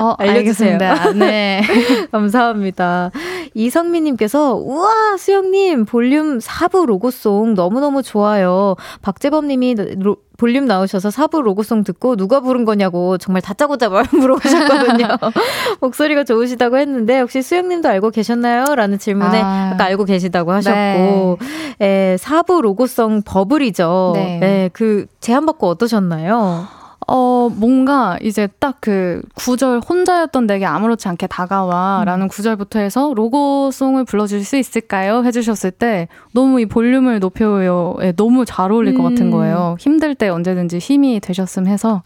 어, 알려주세요. 알겠습니다. 네. 감사합니다. 감사합니다. 이성민님께서, 우와, 수영님, 볼륨 4부 로고송 너무너무 좋아요. 박재범님이 볼륨 나오셔서 4부 로고송 듣고 누가 부른 거냐고 정말 다짜고짜 물어보셨거든요. 목소리가 좋으시다고 했는데 혹시 수영님도 알고 계셨나요? 라는 질문에 아. 아까 알고 계시다고 하셨고 네. 에, 4부 로고송 버블이죠. 네. 네, 그 제안 받고 어떠셨나요? 어, 뭔가 이제 딱 그 구절 혼자였던 내게 아무렇지 않게 다가와 라는 음. 구절부터 해서 로고송을 불러줄 수 있을까요? 해주셨을 때 너무 이 볼륨을 높여요에 너무 잘 어울릴 음. 것 같은 음. 거예요. 힘들 때 언제든지 힘이 되셨음 해서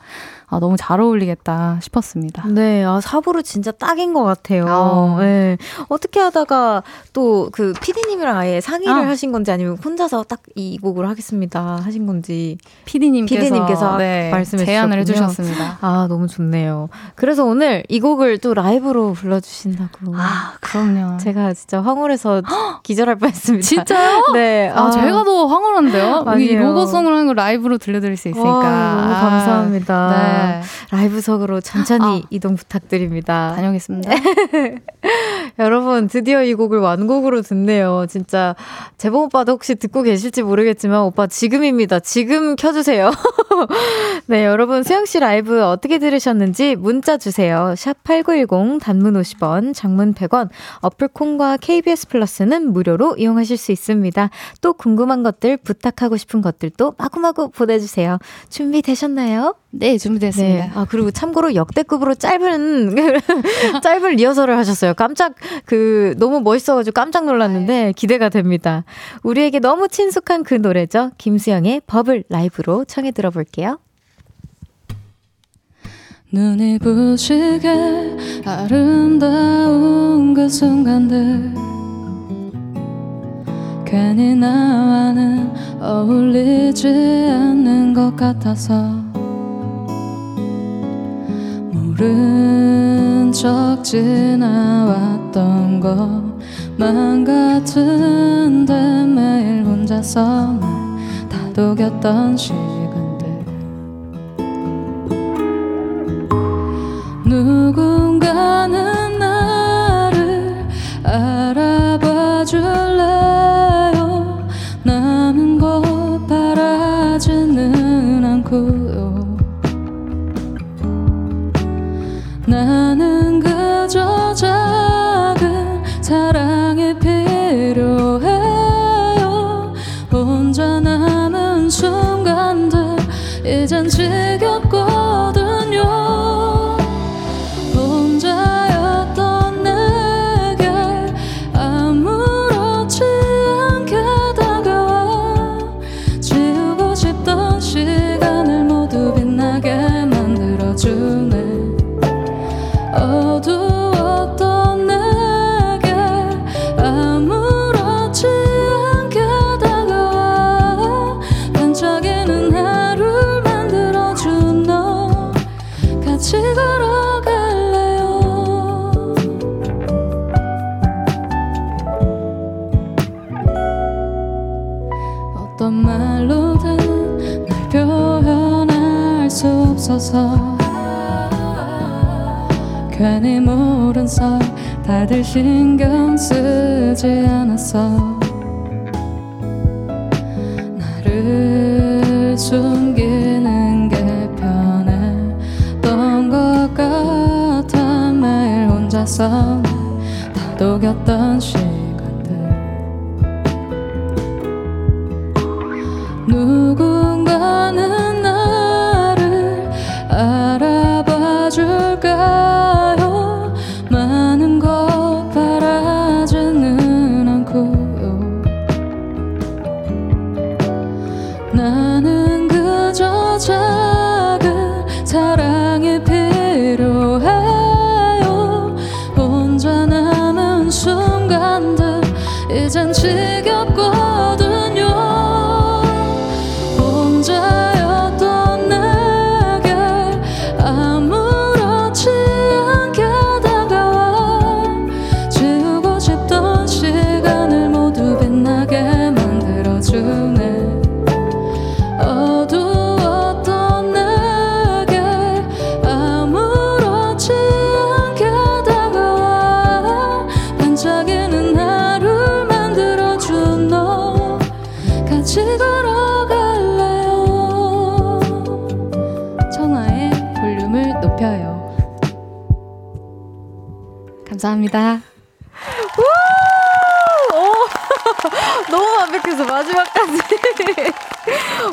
아, 너무 잘 어울리겠다 싶었습니다. 네, 아, 사부로 진짜 딱인 것 같아요. 아. 네. 어떻게 하다가 또 그 피디님이랑 아예 상의를 아. 하신 건지 아니면 혼자서 딱 이 곡을 하겠습니다 하신 건지 피디님께서, 피디님께서 네, 말씀해 제안을 해주셨습니다. 아, 너무 좋네요. 그래서 오늘 이 곡을 또 라이브로 불러주신다고. 아, 그럼요. 제가 진짜 황홀해서 기절할 뻔했습니다. 진짜요? 네. 아, 아 제가 더 황홀한데요? 이 로고송을 하는 거 라이브로 들려드릴 수 있으니까. 와, 너무 감사합니다. 네. 네. 라이브석으로 천천히 아, 이동 부탁드립니다. 다녀오겠습니다. 여러분, 드디어 이 곡을 완곡으로 듣네요. 진짜, 재범 오빠도 혹시 듣고 계실지 모르겠지만, 오빠 지금입니다. 지금 켜주세요. 네, 여러분, 수영 씨 라이브 어떻게 들으셨는지 문자 주세요. 샵 8910, 단문 50원, 장문 100원, 어플콘과 KBS 플러스는 무료로 이용하실 수 있습니다. 또 궁금한 것들, 부탁하고 싶은 것들도 마구마구 보내주세요. 준비 되셨나요? 네, 준비 됐습니다. 네. 아, 그리고 참고로 역대급으로 짧은, 짧은 리허설을 하셨어요. 깜짝, 그, 너무 멋있어가지고 깜짝 놀랐는데 기대가 됩니다. 우리에게 너무 친숙한 그 노래죠. 김수영의 버블 라이브로 청해 들어볼게요. 눈이 부시게 아름다운 그 순간들 괜히 나와는 어울리지 않는 것 같아서 모른 척 지나왔던 것만 같은데 매일 혼자서 다독였던 시간들. 누군가는 나를 알아봐 줄래요? 남은 것 바라지는 않고 다들 신경 쓰지 않았어 나를 숨기는 게 편했던 것 같아 매일 혼자서 다독였던 시 감사합니다 너무 완벽해서 마지막까지.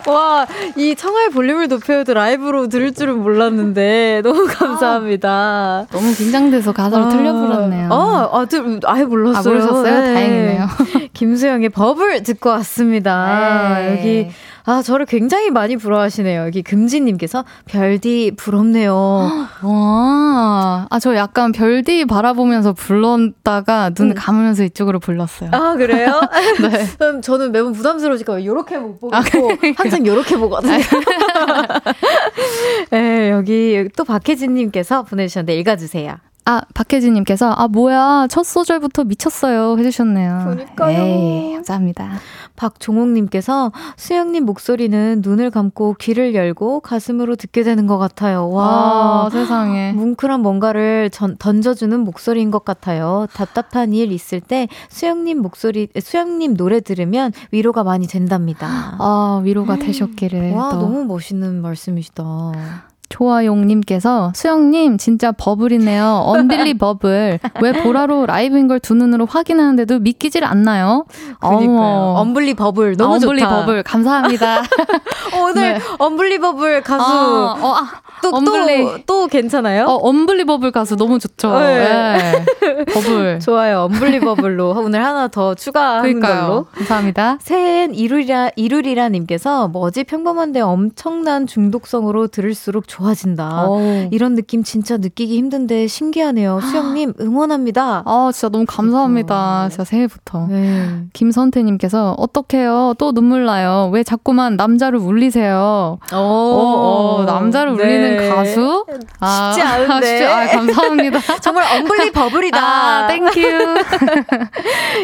와, 이 청하의 볼륨을 높여도 라이브로 들을 줄은 몰랐는데, 너무 감사합니다. 너무 긴장돼서 가사를 아, 틀려 불렀네요 아, 아, 들, 아예 몰랐어요. 아, 모르셨어요? 네. 다행이네요. 김수영의 버블 듣고 왔습니다. 네. 여기, 아, 저를 굉장히 많이 부러워하시네요. 여기 금지님께서 별디 부럽네요. 와, 아, 저 약간 별디 바라보면서 불렀다가 눈을 음. 감으면서 이쪽으로 불렀어요. 아, 그래요? 네. 그럼 저는 매번 부담스러우니까 이렇게 못 보고 아, 그러니까. 항상 이렇게 보거든요. 네, 여기 또 박혜진님께서 보내주셨는데 읽어주세요. 아, 박혜진님께서, 아, 뭐야, 첫 소절부터 미쳤어요. 해주셨네요. 그러니까요. 에이, 감사합니다. 박종옥님께서 수영님 목소리는 눈을 감고 귀를 열고 가슴으로 듣게 되는 것 같아요. 와, 와. 아, 세상에. 뭉클한 뭔가를 전, 던져주는 목소리인 것 같아요. 답답한 일 있을 때 수영님 목소리, 수영님 노래 들으면 위로가 많이 된답니다. 아, 위로가 되셨기를. 와, 또. 너무 멋있는 말씀이시다. 조아용님께서 수영님 진짜 버블이네요. 언빌리 버블. 왜 보라로 라이브인 걸 두 눈으로 확인하는데도 믿기질 않나요? 그러니까요. 어머. 언블리 버블 너무 아, 언블리 좋다. 버블 감사합니다. 어, 오늘 네. 언블리 버블 가수 아, 어, 아, 또, 엄블리. 또, 또 괜찮아요? 어, 엄블리 버블 가수 너무 좋죠. 네. 네. 버블. 좋아요. 엄블리 버블로 오늘 하나 더 추가한 걸로. 감사합니다. 새해엔 이루리라, 이루리라 님께서 뭐지 평범한데 엄청난 중독성으로 들을수록 좋아 진다. 오. 이런 느낌 진짜 느끼기 힘든데 신기하네요. 수영님 응원합니다. 아, 진짜 너무 감사합니다. 진짜 새해부터. 네. 김선태님께서 어떡해요? 또 눈물 나요. 왜 자꾸만 남자를 울리세요? 오, 오, 오 남자를 네. 울리는 가수? 아, 쉽지 않은데. 쉽지, 아, 감사합니다. 정말 unbelievable이다. 아, thank you.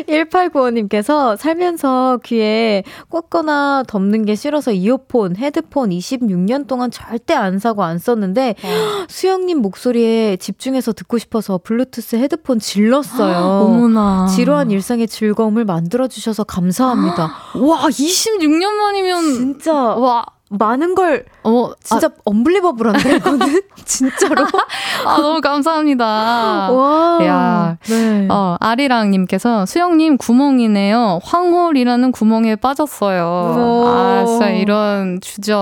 1895님께서 살면서 귀에 꽂거나 덮는 게 싫어서 이어폰, 헤드폰 26년 동안 절대 안 사고 안 썼는데 어. 수영님 목소리에 집중해서 듣고 싶어서 블루투스 헤드폰 질렀어요. 어머나. 지루한 일상의 즐거움을 만들어 주셔서 감사합니다. 와, 26년 만이면. 진짜. 와. 많은 걸 어, 진짜 아, 엄블리버블한데 이거는 진짜로 아 너무 감사합니다. 와. 야. 네. 어, 아리랑 님께서 수영 님 구멍이네요. 황홀이라는 구멍에 빠졌어요. 아 진짜 이런 주적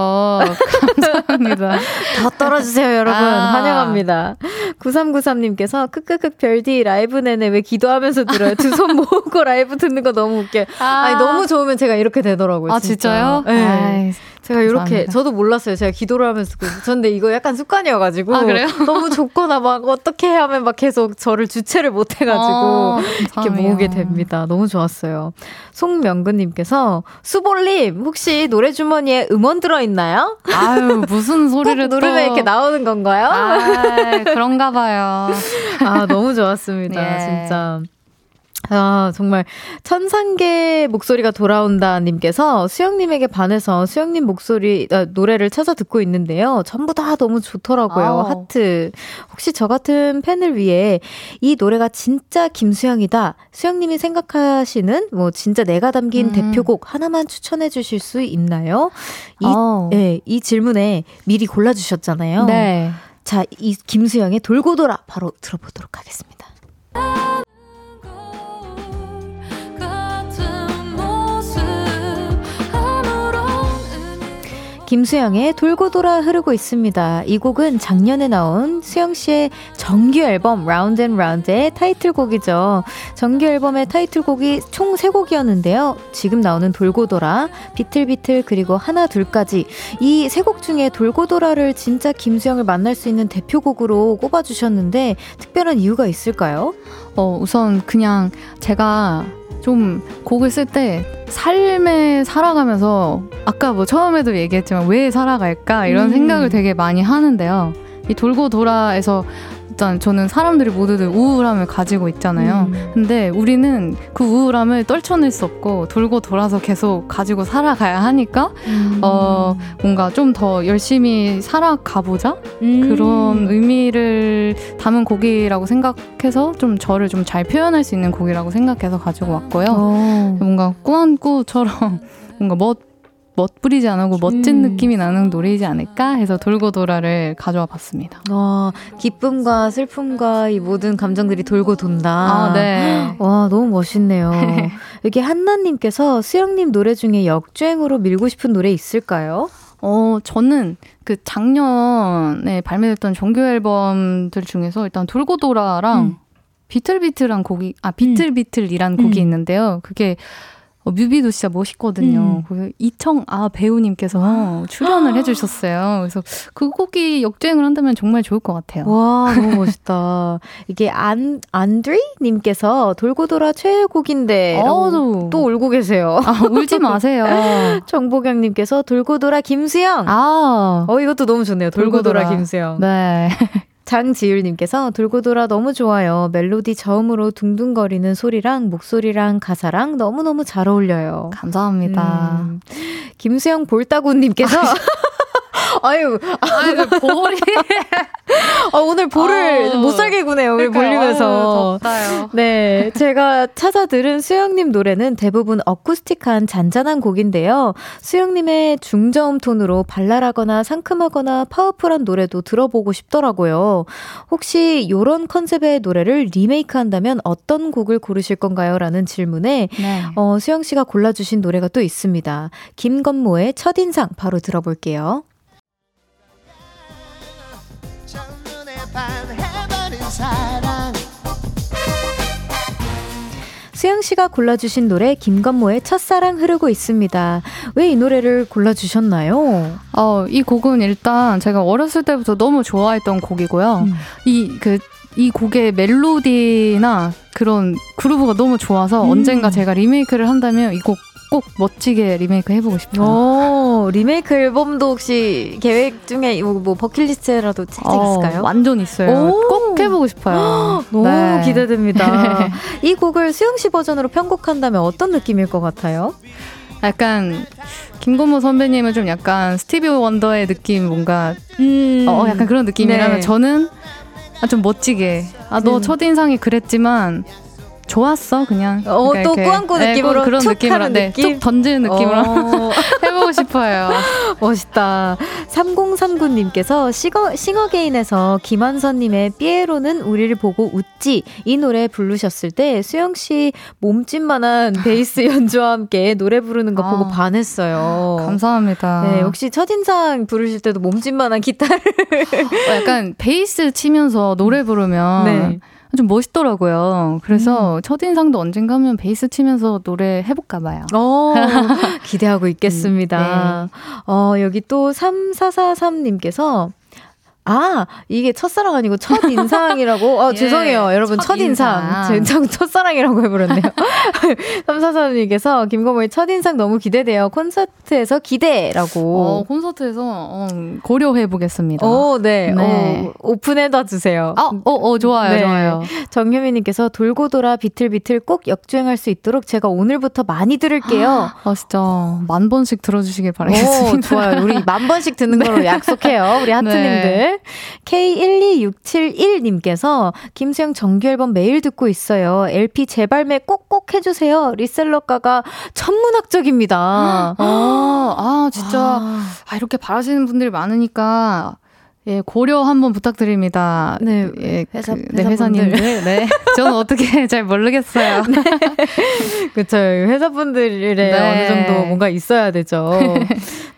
감사합니다. 더 떨어 주세요 여러분 아. 환영합니다. 9393 님께서 크크크 별디 라이브 내내 왜 기도하면서 들어요? 두 손 모으고 라이브 듣는 거 너무 웃겨. 아. 니 너무 좋으면 제가 이렇게 되더라고요. 아 진짜. 진짜요? 네. 아이. 제가 이렇게. 저도 몰랐어요. 제가 기도를 하면서 저는데 이거 약간 습관이어가지고 아, 너무 좋거나 막 어떻게 하면 막 계속 저를 주체를 못 해가지고 어, 이렇게 모으게 됩니다. 너무 좋았어요. 송명근님께서 수볼님 혹시 노래 주머니에 음원 들어 있나요? 아유 무슨 소리를 누르면 이렇게 나오는 건가요? 아, 그런가 봐요. 아 너무 좋았습니다. 예. 진짜. 아, 정말 천상계 목소리가 돌아온다 님께서 수영님에게 반해서 수영님 목소리 아, 노래를 찾아 듣고 있는데요. 전부 다 너무 좋더라고요. 아 하트. 혹시 저 같은 팬을 위해 이 노래가 진짜 김수영이다. 수영님이 생각하시는 뭐 진짜 내가 담긴 음. 대표곡 하나만 추천해 주실 수 있나요? 이 어. 네, 이 질문에 미리 골라 주셨잖아요. 네. 자, 이 김수영의 돌고 돌아 바로 들어보도록 하겠습니다. 김수영의 돌고 돌아 흐르고 있습니다. 이 곡은 작년에 나온 수영 씨의 정규 앨범 Round and Round의 타이틀곡이죠. 정규 앨범의 타이틀곡이 총 3곡이었는데요. 지금 나오는 돌고 돌아, 비틀비틀 그리고 하나 둘까지 이세곡 중에 돌고 돌아를 진짜 김수영을 만날 수 있는 대표곡으로 꼽아 주셨는데 특별한 이유가 있을까요? 어, 우선 그냥 제가 좀 곡을 쓸 때 삶에 살아가면서 아까 뭐 처음에도 얘기했지만 왜 살아갈까 이런 음. 생각을 되게 많이 하는데요. 이 돌고 돌아에서 일단 저는 사람들이 모두들 우울함을 가지고 있잖아요. 음. 근데 우리는 그 우울함을 떨쳐낼 수 없고 돌고 돌아서 계속 가지고 살아가야 하니까 음. 어 뭔가 좀 더 열심히 살아가 보자 음. 그런 의미를 담은 곡이라고 생각해서 좀 저를 좀 잘 표현할 수 있는 곡이라고 생각해서 가지고 왔고요. 오. 어. 뭔가 꾸안꾸처럼 뭔가 멋 멋부리지 않고 멋진 음. 느낌이 나는 노래이지 않을까 해서 돌고 돌아를 가져와 봤습니다. 와, 기쁨과 슬픔과 이 모든 감정들이 돌고 돈다. 아, 네. 와, 너무 멋있네요. 여기 한나님께서 수영님 노래 중에 역주행으로 밀고 싶은 노래 있을까요? 어, 저는 그 작년에 발매됐던 정규 앨범들 중에서 일단 돌고 돌아랑 음. 비틀비틀한 곡이, 아, 비틀비틀이란 음. 곡이 있는데요. 그게 어, 뮤비도 진짜 멋있거든요. 음. 이청 아 배우님께서 아. 출연을 해주셨어요. 그래서 그 곡이 역주행을 한다면 정말 좋을 것 같아요. 와 너무 멋있다. 이게 안 안드리님께서 돌고 돌아 최애곡인데 어, 또 울고 계세요. 아, 울지 마세요. 정보경님께서 돌고 돌아 김수영. 아, 어 이것도 너무 좋네요. 돌고, 돌고 돌아. 돌아 김수영. 네. 장지율님께서 돌고 돌아 너무 좋아요. 멜로디 저음으로 둥둥거리는 소리랑 목소리랑 가사랑 너무너무 잘 어울려요. 감사합니다. 음. 김수영 볼따구님께서 아유, 아유, 볼이. 아, 오늘 볼을 못 살게 구네요. 우리 볼리면서. 네. 제가 찾아 들은 수영님 노래는 대부분 어쿠스틱한 잔잔한 곡인데요. 수영님의 중저음 톤으로 발랄하거나 상큼하거나 파워풀한 노래도 들어보고 싶더라고요. 혹시 요런 컨셉의 노래를 리메이크 한다면 어떤 곡을 고르실 건가요? 라는 질문에 네. 어, 수영 씨가 골라주신 노래가 또 있습니다. 김건모의 첫인상 바로 들어볼게요. 수영 씨가 골라주신 노래 김건모의 첫사랑 흐르고 있습니다. 왜 이 노래를 골라주셨나요? 어, 이 곡은 일단 제가 어렸을 때부터 너무 좋아했던 곡이고요. 음. 이, 그, 이 곡의 멜로디나 그런 그루브가 너무 좋아서 음. 언젠가 제가 리메이크를 한다면 이 곡 꼭 멋지게 리메이크 해보고 싶어요. 오, 리메이크 앨범도 혹시 계획 중에 뭐, 뭐 버킷리스트라도 살짝 어, 있을까요? 완전 있어요. 오. 꼭 해보고 싶어요. 너무 네. 기대됩니다. 이 곡을 수영 씨 버전으로 편곡한다면 어떤 느낌일 것 같아요? 약간 김건모 선배님은 좀 약간 스티비 원더의 느낌 뭔가 음. 어, 약간 그런 느낌이라면 네. 저는 아, 좀 멋지게 아너 음. 첫인상이 그랬지만 좋았어 그냥. 어, 또 꾸안꾸 네, 느낌으로 그런 느낌으로 네, 느낌? 쭉 던지는 느낌으로 어. 해보고 싶어요. 멋있다. 3039님께서 싱어, 싱어게인에서 김한선님의 삐에로는 우리를 보고 웃지 이 노래 부르셨을 때 수영 씨 몸짓만한 베이스 연주와 함께 노래 부르는 거 아. 보고 반했어요. 감사합니다. 네, 혹시 첫인상 부르실 때도 몸짓만한 기타를 어, 약간 베이스 치면서 노래 부르면 네. 좀 멋있더라고요. 그래서 음. 첫인상도 언젠가 하면 베이스 치면서 노래 해볼까 봐요. 어, 기대하고 있겠습니다. 음, 네. 어, 여기 또 3443님께서 아, 이게 첫사랑 아니고 첫인상이라고? 아, 예, 죄송해요. 여러분, 첫인상. 제 첫사랑이라고 해버렸네요. 344님께서 김건모의 첫인상 너무 기대돼요. 콘서트에서 기대라고. 어, 콘서트에서 어, 고려해보겠습니다. 오, 네. 네. 어, 오픈해다 주세요. 아, 어, 어, 좋아요, 네. 좋아요. 정유미님께서 돌고 돌아 비틀비틀 꼭 역주행할 수 있도록 제가 오늘부터 많이 들을게요. 아, 진짜. 만 번씩 들어주시길 바라겠습니다. 오, 좋아요. 우리 만 번씩 듣는 네. 걸로 약속해요. 우리 하트님들. 네. K12671님께서 김수영 정규 앨범 매일 듣고 있어요. LP 재발매 꼭꼭 해주세요. 리셀러가가 천문학적입니다. 아, 아 진짜. 아. 아, 이렇게 바라시는 분들이 많으니까 예, 고려 한번 부탁드립니다. 네, 예, 회사, 그, 네, 회사님들. 네. 저는 어떻게 잘 모르겠어요. 네. 그쵸. 회사분들의 네. 어느 정도 뭔가 있어야 되죠.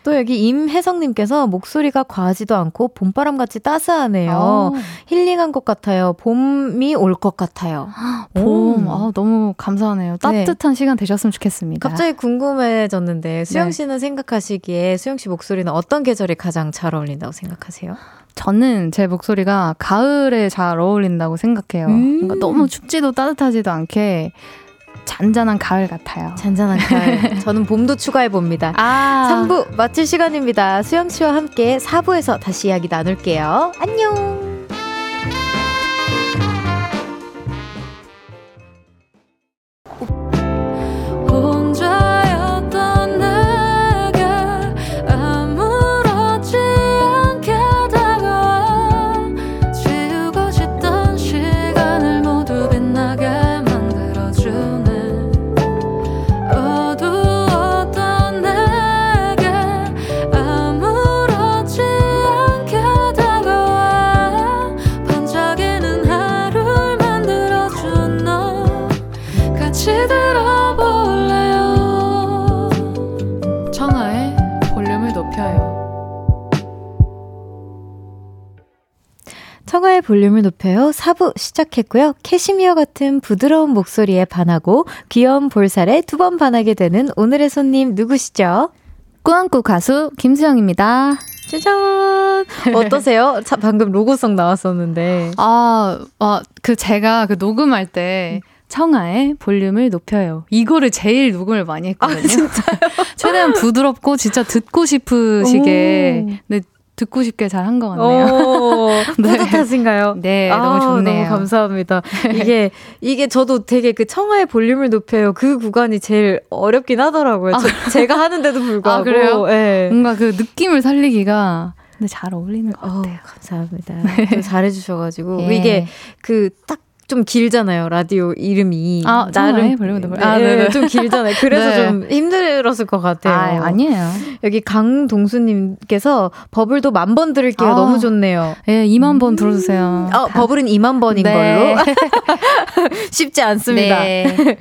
또 여기 임혜성님께서 목소리가 과하지도 않고 봄바람같이 따스하네요. 오. 어. 힐링한 것 같아요. 봄이 올 것 같아요. 봄, 아, 너무 감사하네요. 네. 따뜻한 네. 시간 되셨으면 좋겠습니다. 갑자기 궁금해졌는데, 수영 씨는 네. 생각하시기에 수영 씨 목소리는 어떤 계절이 가장 잘 어울린다고 생각하세요? 저는 제 목소리가 가을에 잘 어울린다고 생각해요. 음~ 뭔가 너무 춥지도 따뜻하지도 않게 잔잔한 가을 같아요. 잔잔한 가을. 저는 봄도 추가해 봅니다. 아. 3부 마칠 시간입니다. 수영 씨와 함께 4부에서 다시 이야기 나눌게요. 안녕. 볼륨을 높여요. 4부 시작했고요. 캐시미어 같은 부드러운 목소리에 반하고 귀여운 볼살에 두 번 반하게 되는 오늘의 손님 누구시죠? 꾸안꾸 가수 김수영입니다. 짜잔! 어떠세요? 자, 방금 로고송 나왔었는데. 아, 아, 그 제가 그 녹음할 때 청하의 볼륨을 높여요. 이거를 제일 녹음을 많이 했거든요. 아, 최대한 부드럽고 진짜 듣고 싶으시게. 근데 듣고 싶게 잘 한 것 같네요. 네. 뿌듯하신가요? 네, 아, 너무 좋네요. 너무 감사합니다. 이게 이게 저도 되게 그 청하의 볼륨을 높여요. 그 구간이 제일 어렵긴 하더라고요. 아, 저, 제가 하는데도 불구하고. 아, 그래요? 네. 뭔가 그 느낌을 살리기가 근데 잘 어울리는 것 같아요. 어, 감사합니다. 네. 잘해주셔가지고 예. 이게 그 딱 좀 길잖아요. 라디오 이름이. 아, 나름 볼륨 네, 아, 네, 좀 길잖아요. 그래서 네. 좀 힘들었을 것 같아요. 아, 아니에요. 여기 강동수님께서 버블도 만 번 들을게요. 아, 너무 좋네요. 예, 네, 2만 번 들어주세요. 어, 버블은 2만 번인 네. 걸로. 쉽지 않습니다. 네.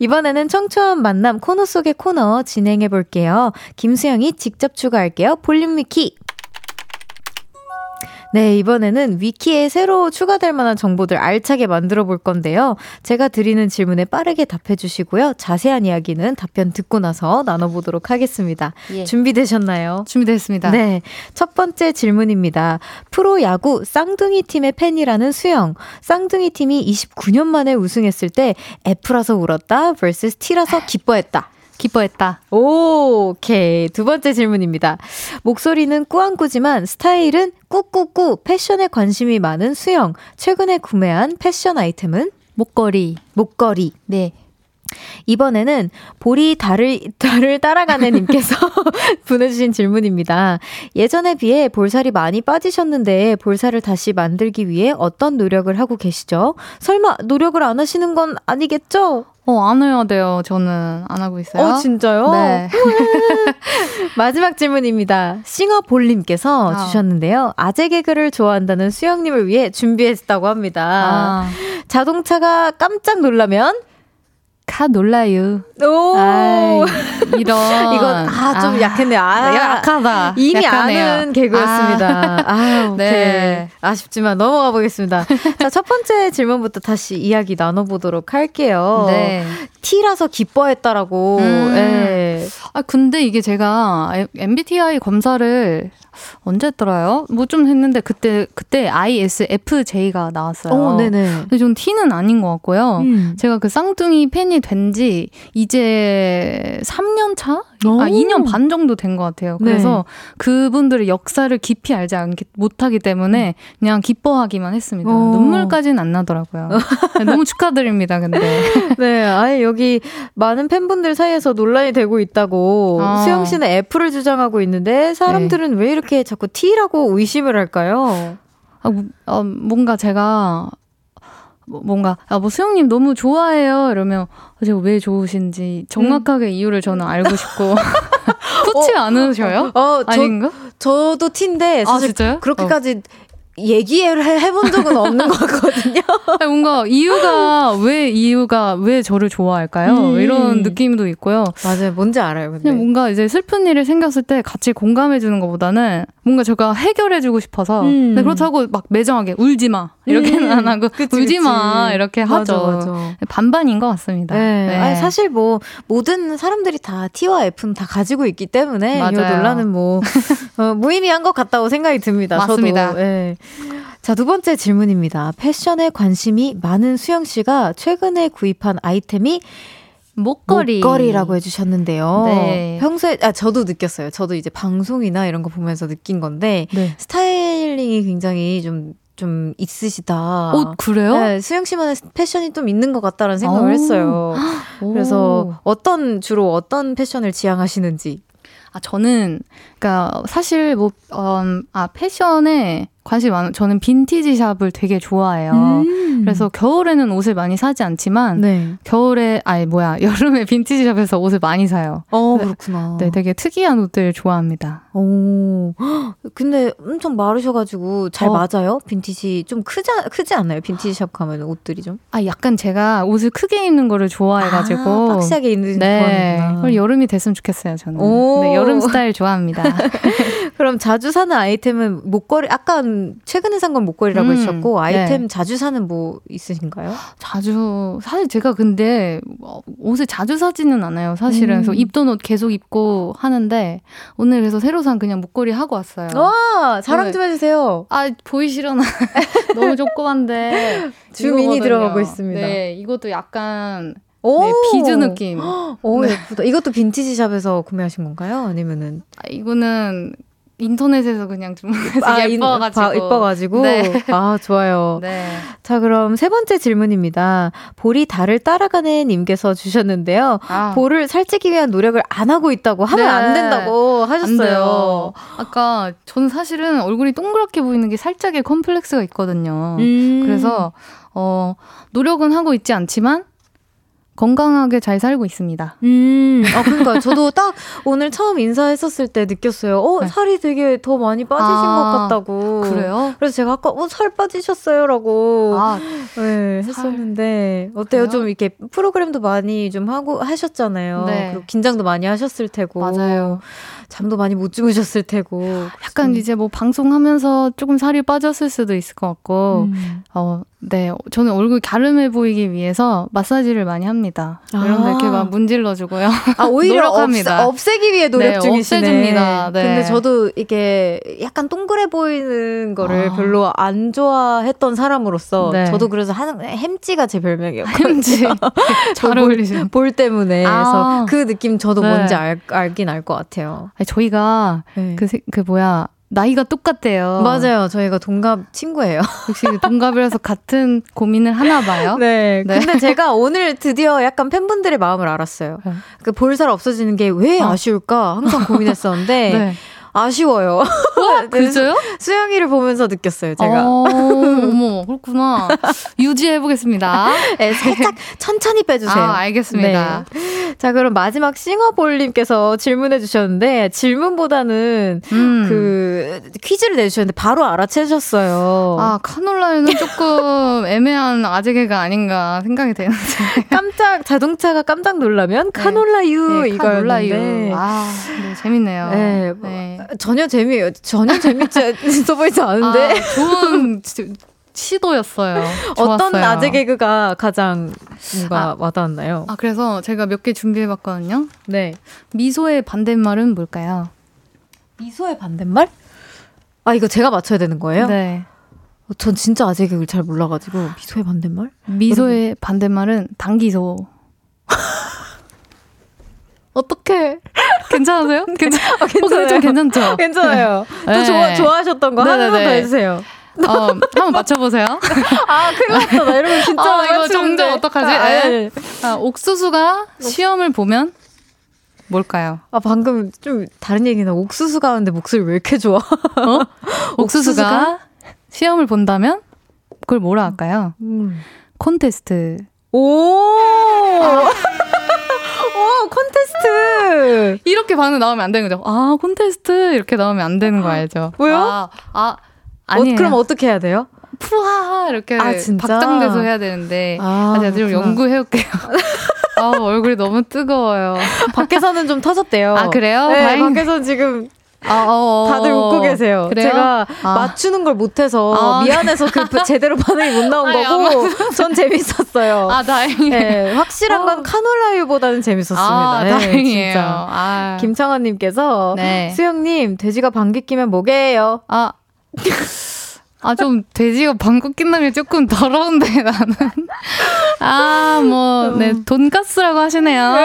이번에는 청초한 만남 코너 속의 코너 진행해 볼게요. 김수영이 직접 추가할게요. 볼륨 미키 네, 이번에는 위키에 새로 추가될 만한 정보들 알차게 만들어 볼 건데요. 제가 드리는 질문에 빠르게 답해 주시고요. 자세한 이야기는 답변 듣고 나서 나눠보도록 하겠습니다. 예. 준비되셨나요? 준비됐습니다. 네. 첫 번째 질문입니다. 프로야구 쌍둥이 팀의 팬이라는 수영. 쌍둥이 팀이 29년 만에 우승했을 때 F라서 울었다 vs T라서 기뻐했다. 기뻐했다. 오, 오케이. 두 번째 질문입니다. 목소리는 꾸안꾸지만 스타일은 꾸꾸꾸 패션에 관심이 많은 수영. 최근에 구매한 패션 아이템은? 목걸이. 목걸이. 네. 이번에는 보리 달을, 달을 따라가는 님께서 보내주신 질문입니다. 예전에 비해 볼살이 많이 빠지셨는데 볼살을 다시 만들기 위해 어떤 노력을 하고 계시죠? 설마 노력을 안 하시는 건 아니겠죠? 어, 안 해야 돼요. 저는 안 하고 있어요. 어, 진짜요? 네. 마지막 질문입니다. 싱어 볼님께서 아. 주셨는데요. 아재 개그를 좋아한다는 수영님을 위해 준비했다고 합니다. 아. 자동차가 깜짝 놀라면? 카 놀라요. 오. 아이, 이런. 이건, 아, 좀 아, 약했네요. 아, 약하다. 이미 약하네요. 아는 개그였습니다. 아, 아 네. 아쉽지만 넘어가 보겠습니다. 자, 첫 번째 질문부터 다시 이야기 나눠보도록 할게요. 네. T라서 기뻐했다라고. 음. 네. 아, 근데 이게 제가 MBTI 검사를 언제 했더라요? 뭐 좀 했는데 그때 그때 ISFJ가 나왔어요. 오, 네네. 근데 전 T는 아닌 것 같고요. 음. 제가 그 쌍둥이 팬이 된 지 이제 3년 차? 오. 아 2년 반 정도 된 것 같아요. 그래서 네. 그분들의 역사를 깊이 알지 않기 못하기 때문에 그냥 기뻐하기만 했습니다. 오. 눈물까지는 안 나더라고요. 네, 너무 축하드립니다. 근데 네, 아예 여기 많은 팬분들 사이에서 논란이 되고 있다고 아. 수영 씨는 F를 주장하고 있는데 사람들은 네. 왜 이렇게 자꾸 T라고 의심을 할까요? 아, 어, 뭔가 제가 뭐 뭔가 아 뭐 수영님 너무 좋아해요 이러면 제가 왜 좋으신지 정확하게 음. 이유를 저는 알고 싶고 그렇지 어, 않으셔요? 어, 아닌가? 저, 도 티인데 아, 사실 아, 그렇게까지 어. 얘기를 해본 적은 없는 것 같거든요. 뭔가 이유가 왜 이유가 왜 저를 좋아할까요? 음. 이런 느낌도 있고요. 맞아요, 뭔지 알아요. 근데 그냥 뭔가 이제 슬픈 일이 생겼을 때 같이 공감해 주는 것보다는 뭔가 제가 해결해 주고 싶어서. 음. 그렇다고 막 매정하게 울지 마 이렇게는 음. 안 하고 그치, 울지 그치. 마 이렇게 맞아, 하죠. 맞아. 반반인 것 같습니다. 네. 네. 아니, 사실 뭐 모든 사람들이 다 T와 F는 다 가지고 있기 때문에 맞아요. 이 논란은 뭐 어, 무의미한 것 같다고 생각이 듭니다. 맞습니다. 저도. 네. 자, 두 번째 질문입니다. 패션에 관심이 많은 수영 씨가 최근에 구입한 아이템이 목걸이. 목걸이라고 해주셨는데요. 네. 평소에, 아, 저도 느꼈어요. 저도 이제 방송이나 이런 거 보면서 느낀 건데, 네. 스타일링이 굉장히 좀, 좀 있으시다. 어, 그래요? 네, 수영 씨만의 패션이 좀 있는 것 같다라는 생각을 오. 했어요. 그래서 어떤, 주로 어떤 패션을 지향하시는지. 아, 저는, 그니까, 사실 뭐, 음, 아, 패션에 관심이 많아. 저는 빈티지 샵을 되게 좋아해요. 음. 그래서 겨울에는 옷을 많이 사지 않지만 네. 겨울에 아니 뭐야 여름에 빈티지 샵에서 옷을 많이 사요. 어 네. 그렇구나. 네, 되게 특이한 옷들 좋아합니다. 오, 근데 엄청 마르셔가지고 잘 어. 맞아요? 빈티지 좀 크지 크지 않나요? 빈티지 샵 가면 옷들이 좀? 아 약간 제가 옷을 크게 입는 거를 좋아해가지고 아, 빡시하게 입는 네. 좋아하는구나. 여름이 됐으면 좋겠어요 저는. 오. 네, 여름 스타일 좋아합니다. 그럼 자주 사는 아이템은 목걸이 아까 최근에 산 건 목걸이라고 음, 하셨고 아이템 네. 자주 사는 뭐 있으신가요? 자주 사실 제가 근데 옷을 자주 사지는 않아요. 사실은 음. 그래서 입던 옷 계속 입고 하는데 오늘 그래서 새로 산 그냥 목걸이 하고 왔어요. 와 자랑 좀 해주세요. 아 보이시려나 너무 조그만데 주민이 들어가고 있습니다. 네 이것도 약간 오! 네, 비즈 느낌. 오, 네. 예쁘다. 이것도 빈티지 샵에서 구매하신 건가요? 아니면은? 아, 이거는 인터넷에서 그냥 주문해서 아, 예뻐가지고. 예뻐가지고. 네. 아, 좋아요. 네. 자, 그럼 세 번째 질문입니다. 볼이 달을 따라가는 님께서 주셨는데요. 아. 볼을 살찌기 위한 노력을 안 하고 있다고 하면 네. 안 된다고 하셨어요. 아까 저는 사실은 얼굴이 동그랗게 보이는 게 살짝의 컴플렉스가 있거든요. 음. 그래서 어, 노력은 하고 있지 않지만 건강하게 잘 살고 있습니다. 음, 아, 그러니까 저도 딱 오늘 처음 인사했었을 때 느꼈어요. 어, 네. 살이 되게 더 많이 빠지신 아, 것 같다고. 그래요? 그래서 제가 아까, 어, 살 빠지셨어요라고. 아, 네, 했었는데. 살... 어때요? 그래요? 좀 이렇게 프로그램도 많이 좀 하고 하셨잖아요. 네. 그리고 긴장도 많이 하셨을 테고. 맞아요. 잠도 많이 못 주무셨을 테고. 약간 이제 뭐 방송하면서 조금 살이 빠졌을 수도 있을 것 같고, 음. 어, 네. 저는 얼굴 갸름해 보이기 위해서 마사지를 많이 합니다. 아. 이런 데 이렇게 막 문질러주고요. 아, 오히려 노력합니다. 없애, 기 위해 노력 네, 중이시네. 없애줍니다. 네. 근데 저도 이게 약간 동그래 보이는 거를 아. 별로 안 좋아했던 사람으로서 네. 저도 그래서 하는 햄찌가 제 별명이었거든요. 햄찌. 잘 어울리시는. 볼 때문에. 아. 그래서 그 느낌 저도 네. 뭔지 알, 알긴 알 것 같아요. 아니, 저희가 네. 그, 그 뭐야. 나이가 똑같대요. 맞아요. 저희가 동갑 친구예요. 역시 동갑이라서 같은 고민을 하나 봐요. 네. 네. 근데 제가 오늘 드디어 약간 팬분들의 마음을 알았어요. 네. 그 볼살 없어지는 게왜 어. 아쉬울까 항상 고민했었는데 네. 아쉬워요. 어, 그죠? 수영이를 보면서 느꼈어요, 제가. 어, 어머, 그렇구나. 유지해보겠습니다. 네, 살짝 천천히 빼주세요. 아, 알겠습니다. 네. 자, 그럼 마지막 싱어볼님께서 질문해 주셨는데, 질문보다는 음. 그 퀴즈를 내주셨는데, 바로 알아채셨어요. 아, 카놀라유는 조금 애매한 아재개가 아닌가 생각이 되는데. 깜짝, 자동차가 깜짝 놀라면, 네. 카놀라유 네, 이거였는데. 아, 네, 재밌네요. 네. 네. 전혀 재미 전혀 재밌지 있어 보이지 않은데 아, 좋은 시도였어요. 어떤 아재 개그가 가장 뭔가 아, 와닿았나요? 아 그래서 제가 몇 개 준비해봤거든요. 네. 미소의 반대말은 뭘까요? 미소의 반대말? 아 이거 제가 맞춰야 되는 거예요? 네. 어, 전 진짜 아재 개그를 잘 몰라가지고 미소의 반대말? 미소의 여러분. 반대말은 당기소. 어떻게 괜찮으세요? 괜찮, 아, 괜찮아요. 좀 괜찮죠? 괜찮아요. 네. 또 좋아, 좋아하셨던 거 하나만 더 해주세요. 어, 한번 맞춰보세요. 아, 큰일 났다. 나 이러면 진짜. 아, 이거 정답 어떡하지? 아, 네. 아, 옥수수가 시험을 보면 뭘까요? 아, 방금 좀 다른 얘기나 옥수수가 하는데 목소리 왜 이렇게 좋아? 어? 옥수수가 시험을 본다면 그걸 뭐라 할까요? 음. 콘테스트. 오! 이렇게 반응 나오면 안 되는 거죠. 아, 콘테스트! 이렇게 나오면 안 되는 거 알죠? 왜요? 아, 아 아니 어, 그럼 어떻게 해야 돼요? 푸하하 이렇게 아, 박장대소 해야 되는데 아, 아 제가 좀 연구해 올게요. 아 얼굴이 너무 뜨거워요. 밖에서는 좀 터졌대요. 아 그래요? 네, 다행... 밖에서 지금 아, 어, 어, 다들 웃고 계세요. 그래요? 제가 아. 맞추는 걸 못해서 아. 미안해서 그 제대로 반응이 못 나온 아니, 거고 전 재밌었어요. 아 다행이에요. 네, 확실한 건 어. 카놀라유보다는 재밌었습니다. 아, 네, 다행이에요. 진짜. 아. 김창원님께서 네. 수영님 돼지가 방귀 끼면 뭐게요? 아 아, 좀 돼지가 방귀 낀다는 게 조금 더러운데, 나는. 아, 뭐, 네, 돈가스라고 하시네요.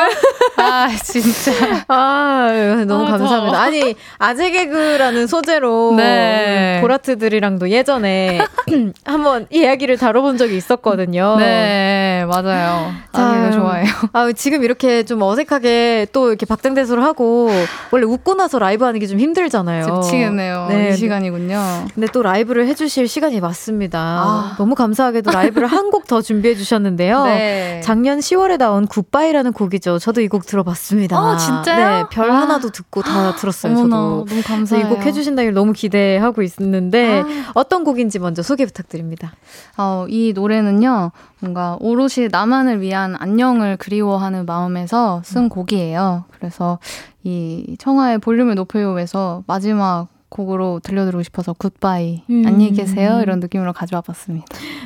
아, 진짜. 아, 너무 아, 감사합니다. 더워. 아니, 아재 개그라는 소재로 네. 보라트들이랑도 예전에 한번 이야기를 다뤄본 적이 있었거든요. 네, 맞아요. 아, 좋아해요. 아, 지금 이렇게 좀 어색하게 또 이렇게 박장대소를 하고, 원래 웃고 나서 라이브 하는 게 좀 힘들잖아요. 미치겠네요. 네, 이 시간이군요. 근데 또 라이브를 해주 해주실 시간이 맞습니다. 아. 너무 감사하게도 라이브를 한 곡 더 준비해 주셨는데요. 네. 작년 10월에 나온 굿바이라는 곡이죠. 저도 이 곡 들어봤습니다. 어, 진짜요? 네, 별 아. 하나도 듣고 다 들었어요. 어머나, 저도. 너무 감사해요. 이 곡 해주신다길 너무 기대하고 있는데 아. 어떤 곡인지 먼저 소개 부탁드립니다. 어, 이 노래는요. 뭔가 오롯이 나만을 위한 안녕을 그리워하는 마음에서 쓴 음. 곡이에요. 그래서 이 청하의 볼륨을 높여요에서 마지막 곡으로 들려드리고 싶어서 굿바이 음. 안녕히 계세요 이런 느낌으로 가져와 봤습니다.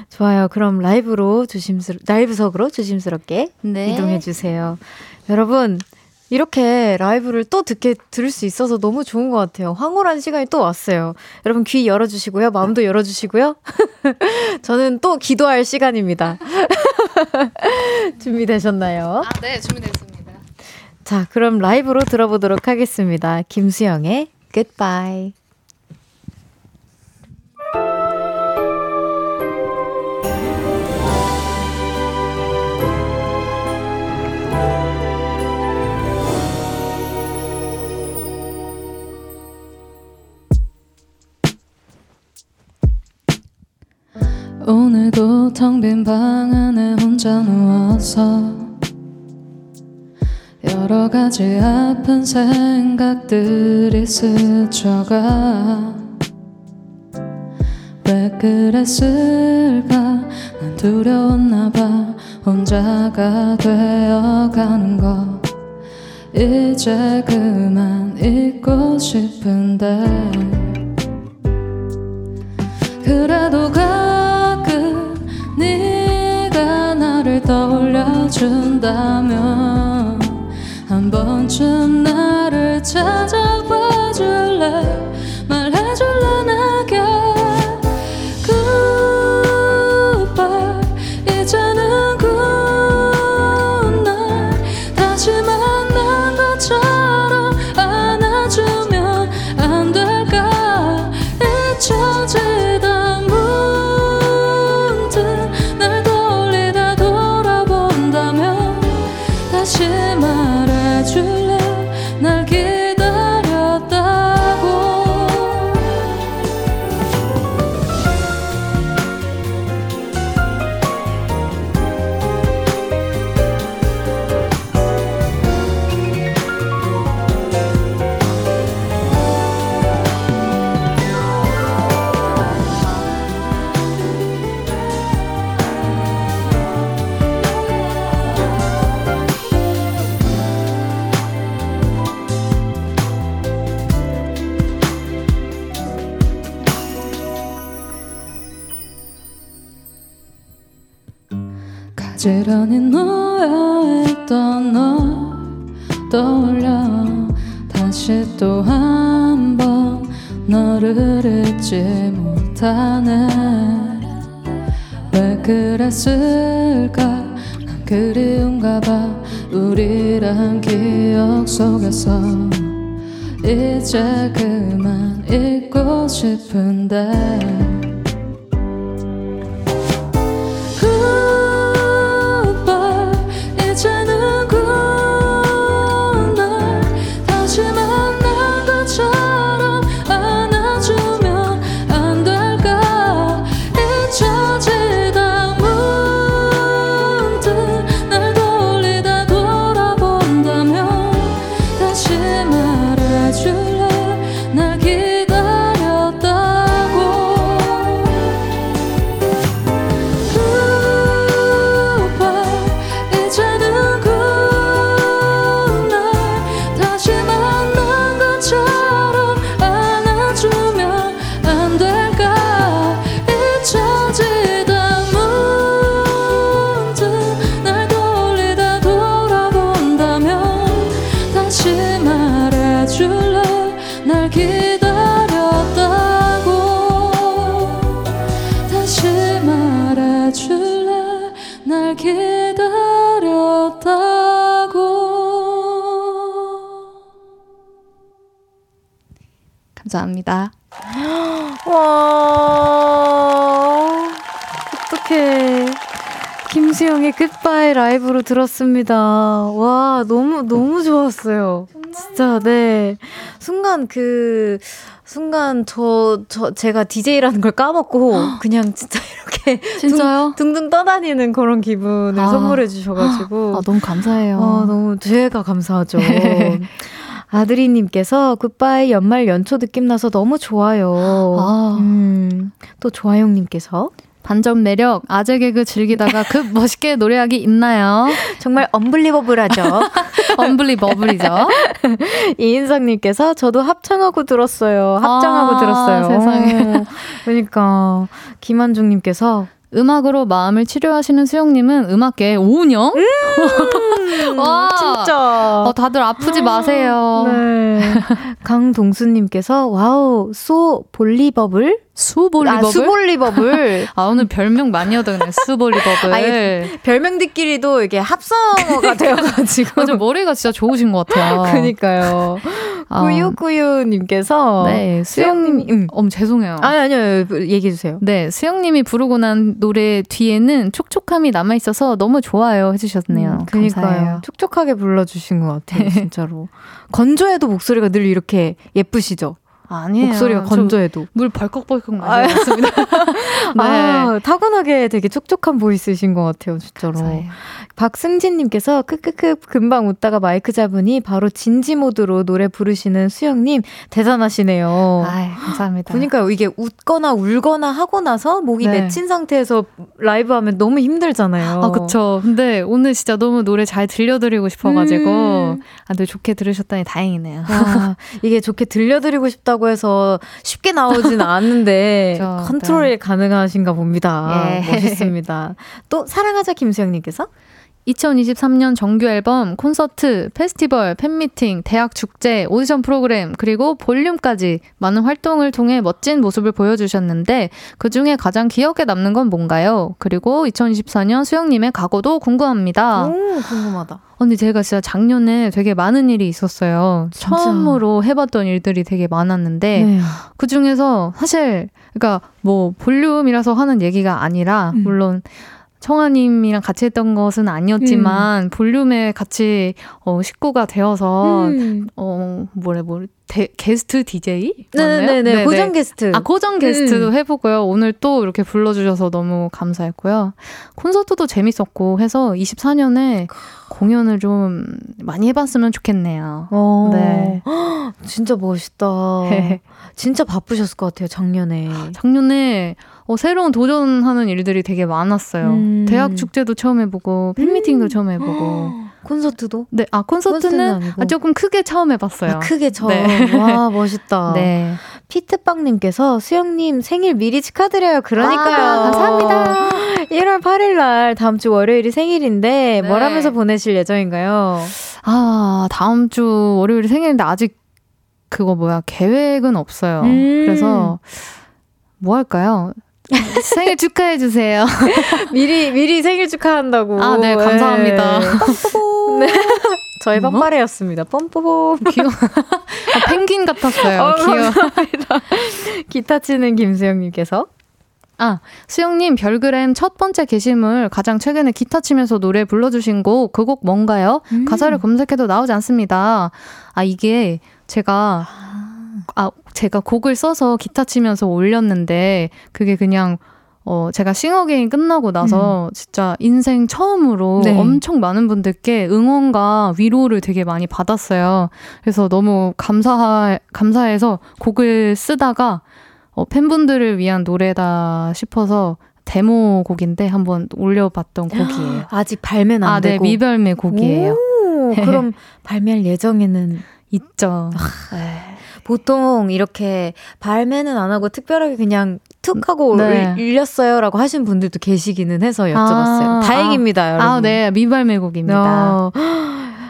좋아요. 그럼 라이브로 조심스러 라이브석으로 조심스럽게 네. 이동해 주세요. 여러분 이렇게 라이브를 또 듣게 들을 수 있어서 너무 좋은 것 같아요. 황홀한 시간이 또 왔어요. 여러분 귀 열어주시고요. 마음도 열어주시고요. 저는 또 기도할 시간입니다. 준비되셨나요? 아, 네, 준비됐습니다. 자, 그럼 라이브로 들어보도록 하겠습니다. 김수영의 Goodbye. 오늘도 텅 빈 방 안에 혼자 누워서 여러 가지 아픈 생각들이 스쳐가 왜 그랬을까? 난 두려웠나 봐. 혼자가 되어가는 거. 이제 그만 잊고 싶은데. 그래도 가끔 네가 나를 떠올려준다면 한 번쯤 나를 찾아봐 줄래 잊지 못하네. 왜 그랬을까? 난 그리운가 봐. 우리란 기억 속에서 이제 그만 잊고 싶은데 감사합니다. 와, 어떡해. 김수영의 끝바이 라이브로 들었습니다. 와, 너무, 너무 좋았어요. 진짜, 네. 순간 그, 순간 저, 저, 제가 DJ라는 걸 까먹고 그냥 진짜 이렇게. 진짜요? 둥, 둥 떠다니는 그런 기분을 아. 선물해 주셔가지고. 아, 너무 감사해요. 아, 너무, 제가 감사하죠. 아드리님께서 굿바이 연말 연초 느낌 나서 너무 좋아요. 아. 음, 또 조아영님께서 반점 매력 아재 개그 즐기다가 급 멋있게 노래하기 있나요? 정말 엄블리버블하죠. 엄블리버블이죠. 이인성님께서 저도 합창하고 들었어요. 합장하고 아, 들었어요. 세상에. 그러니까 김한중님께서 음악으로 마음을 치료하시는 수영님은 음악계 5년? 음, 와, 진짜. 어, 다들 아프지 마세요. 네. 강동수님께서 wow, 수블리버블? 수블리버블? 아, 수블리버블. 아, 오늘 별명 많이 얻었네, 수블리버블. 아니, 별명들끼리도 이게 합성어가 되어가지고. 맞아, 머리가 진짜 좋으신 것 같아요. 그니까요. 아. 꾸유꾸유님께서. 네, 수영님, 음. 어, 죄송해요. 아니, 아니요, 얘기해 주세요. 네, 수영님이 부르고 난 노래 뒤에는 촉촉함이 남아 있어서 너무 좋아요 해주셨네요. 음, 그니까요. 감사해요. 촉촉하게 불러주신 것 같아요, 진짜로. 건조해도 목소리가 늘 이렇게 예쁘시죠? 아니에요. 목소리가 건조해도. 물 벌컥벌컥 마셔봤습니다. 네. 아, 타고나게 되게 촉촉한 보이스신 것 같아요, 진짜로. 맞아요. 박승진님께서 크크크 금방 웃다가 마이크 잡으니 바로 진지 모드로 노래 부르시는 수영님 대단하시네요. 아 감사합니다. 그러니까요, 이게 웃거나 울거나 하고 나서 목이 네. 맺힌 상태에서 라이브 하면 너무 힘들잖아요. 아, 그쵸. 근데 오늘 진짜 너무 노래 잘 들려드리고 싶어가지고, 음. 아, 네, 좋게 들으셨다니 다행이네요. 아, 이게 좋게 들려드리고 싶다고 해서 쉽게 나오진 않는데, 컨트롤이 네. 가능하신가 봅니다. 예. 멋있습니다. 또, 사랑하자 김수영님께서? 2023년 정규 앨범, 콘서트, 페스티벌, 팬미팅, 대학 축제, 오디션 프로그램, 그리고 볼륨까지 많은 활동을 통해 멋진 모습을 보여주셨는데 그 중에 가장 기억에 남는 건 뭔가요? 그리고 2024년 수영님의 각오도 궁금합니다. 오, 궁금하다. 언니 제가 진짜 작년에 되게 많은 일이 있었어요. 진짜. 처음으로 해봤던 일들이 되게 많았는데 네. 그 중에서 사실 그러니까 뭐 볼륨이라서 하는 얘기가 아니라 음. 물론 청아님이랑 같이 했던 것은 아니었지만 음. 볼륨에 같이 어, 식구가 되어서 음. 어 뭐래 뭐 대, 게스트 DJ 네네네 네, 고정 게스트 아 고정 게스트도 음. 해보고요 오늘 또 이렇게 불러주셔서 너무 감사했고요 콘서트도 재밌었고 해서 24년에 공연을 좀 많이 해봤으면 좋겠네요. 어. 네. 진짜 멋있다. 진짜 바쁘셨을 것 같아요, 작년에. 작년에 어, 새로운 도전하는 일들이 되게 많았어요. 음. 대학 축제도 처음 해보고, 팬미팅도 음. 처음 해보고. 콘서트도? 네, 아, 콘서트는, 아, 조금 크게 처음 해봤어요. 아, 크게 처음. 네. 와, 멋있다. 네. 피트빵님께서 수영님 생일 미리 축하드려요. 그러니까요. 아, 감사합니다. 1월 8일 날 다음 주 월요일이 생일인데 네. 뭘 하면서 보내실 예정인가요? 아, 다음 주 월요일이 생일인데 아직 그거 뭐야 계획은 없어요. 음. 그래서 뭐 할까요? 생일 축하해 주세요. 미리 미리 생일 축하한다고. 아, 네, 감사합니다. 네. 저희 뭐? 뻔빠레였습니다. 뻔뽀뽀. 귀여워. 아, 펭귄 같았어요. 어, 귀여워. 기타 치는 김수영님께서. 아, 수영님, 별그램 첫 번째 게시물 가장 최근에 기타 치면서 노래 불러주신 곡, 그 곡 뭔가요? 음. 가사를 검색해도 나오지 않습니다. 아, 이게 제가, 아, 제가 곡을 써서 기타 치면서 올렸는데, 그게 그냥 어, 제가 싱어게임 끝나고 나서 음. 진짜 인생 처음으로 네. 엄청 많은 분들께 응원과 위로를 되게 많이 받았어요. 그래서 너무 감사, 감사해서 곡을 쓰다가 어, 팬분들을 위한 노래다 싶어서 데모 곡인데 한번 올려봤던 곡이에요. 아직 발매는 안 아, 네, 되고? 네, 미발매 곡이에요. 오, 그럼 발매할 예정에는 있죠. 아, 네. 보통 이렇게 발매는 안 하고 특별하게 그냥 툭 하고 네. 일렸어요 라고 하신 분들도 계시기는 해서 여쭤봤어요. 아, 다행입니다, 아, 여러분. 아, 네. 미발매곡입니다. 어.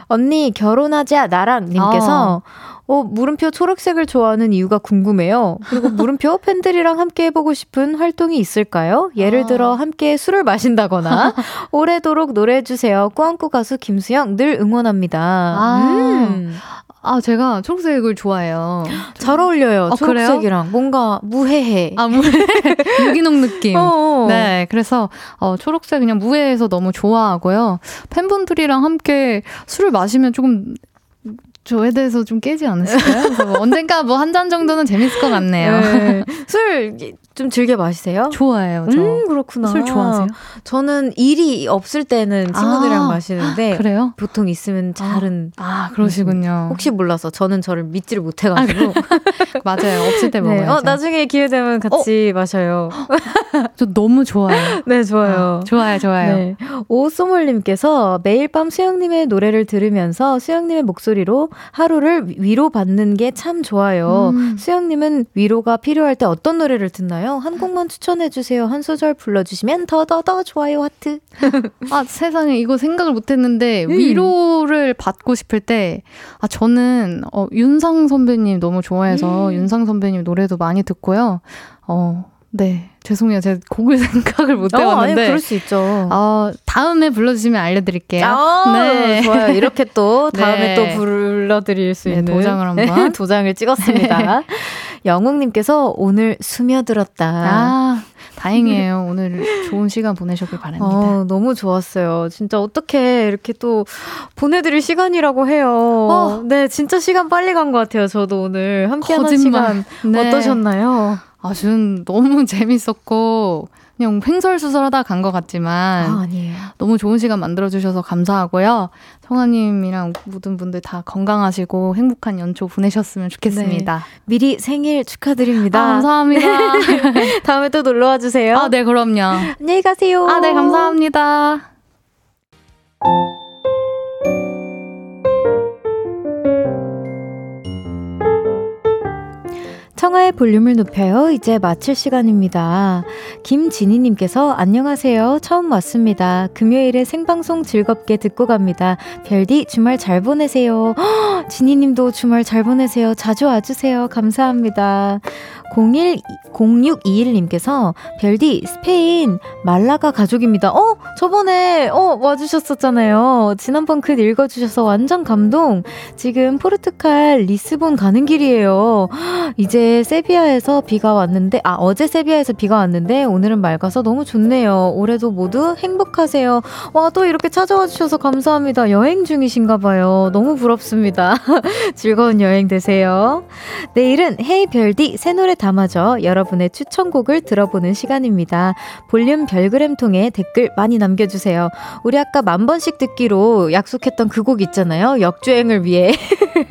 언니 결혼하자 나랑 님께서 어. 어, 물음표 초록색을 좋아하는 이유가 궁금해요. 그리고 물음표 팬들이랑 함께 해보고 싶은 활동이 있을까요? 예를 들어 아. 함께 술을 마신다거나 오래도록 노래해주세요. 꾸안꾸 가수 김수영 늘 응원합니다. 아. 음. 아, 제가 초록색을 좋아해요. 잘 어울려요. 어, 초록색이랑. 그래요? 뭔가 무해해. 아, 무해. 유기농 느낌. 어어. 네. 그래서, 어, 초록색 그냥 무해해서 너무 좋아하고요. 팬분들이랑 함께 술을 마시면 조금 저에 대해서 좀 깨지? 그래서 뭐 언젠가 뭐 한 잔 정도는 재밌을 것 같네요. 네. 술 좀 즐겨 마시세요? 좋아해요. 저. 음, 그렇구나. 술 좋아하세요? 저는 일이 없을 때는 친구들이랑 아, 마시는데 그래요? 보통 있으면 잘은 아, 아 그러시군요. 혹시 몰라서 저는 저를 믿지를 못해 가지고 아, 맞아요. 없을 때 네. 먹어요. 어, 나중에 기회 되면 같이 어? 마셔요. 저 너무 좋아요. 네, 좋아요. 아, 좋아요, 좋아요. 네. 오소몰 님께서 매일 밤 수영 님의 노래를 들으면서 수영 님의 목소리로 하루를 위로받는 게 참 좋아요. 음. 수영 님은 위로가 필요할 때 어떤 노래를 듣나요? 한 곡만 추천해주세요. 한 소절 불러주시면 더더더 좋아요 하트. 아 세상에 이거 생각을 못했는데 음. 위로를 받고 싶을 때 아 저는 어, 윤상 선배님 너무 좋아해서 음. 윤상 선배님 노래도 많이 듣고요. 어 네. 죄송해요. 제가 곡을 생각을 못 해봤는데. 어, 그럴 수 있죠. 어, 다음에 불러주시면 알려드릴게요. 아, 네. 좋아요. 이렇게 또 다음에 네. 또 불러드릴 수 네, 있는. 도장을 한번. 도장을 찍었습니다. 영웅님께서 오늘 스며들었다. 아, 다행이에요. 오늘 좋은 시간 보내셨길 바랍니다. 어, 너무 좋았어요. 진짜 어떻게 이렇게 또 보내드릴 시간이라고 해요. 어. 네, 진짜 시간 빨리 간 것 같아요. 저도 오늘 함께하는 시간 네. 어떠셨나요? 아, 전 너무 재밌었고 그냥 횡설수설하다 간 것 같지만 아, 니에요 너무 좋은 시간 만들어 주셔서 감사하고요. 성아님이랑 모든 분들 다 건강하시고 행복한 연초 보내셨으면 좋겠습니다. 네. 미리 생일 축하드립니다. 아, 감사합니다. 다음에 또 놀러 와 주세요. 아, 네, 그럼요. 안녕히 가세요. 아, 네, 감사합니다. 청하의 볼륨을 높여요. 이제 마칠 시간입니다. 김진희님께서 안녕하세요. 처음 왔습니다. 금요일에 생방송 즐겁게 듣고 갑니다. 별디 주말 잘 보내세요. 진희님도 주말 잘 보내세요. 자주 와주세요. 감사합니다. 01, 0621님께서 별디 스페인 말라가 가족입니다. 어? 저번에 어 와주셨었잖아요. 지난번 글 읽어주셔서 완전 감동. 지금 포르투갈 리스본 가는 길이에요. 이제 세비야에서 비가 왔는데 아 어제 세비야에서 비가 왔는데 오늘은 맑아서 너무 좋네요. 올해도 모두 행복하세요. 와 또 이렇게 찾아와 주셔서 감사합니다. 여행 중이신가 봐요. 너무 부럽습니다. 즐거운 여행 되세요. 내일은 헤이 별디 새 노래 담아줘 여러분의 추천곡을 들어보는 시간입니다. 볼륨 별그램 통해 댓글 많이 남겨주세요. 우리 아까 만 번씩 듣기로 약속했던 그 곡 있잖아요. 역주행을 위해.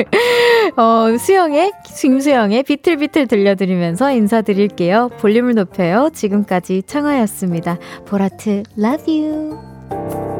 어, 수영의, 김수영의 비틀비틀 들려드리면서 인사드릴게요. 볼륨을 높여요. 지금까지 청하였습니다. 보라트, love you.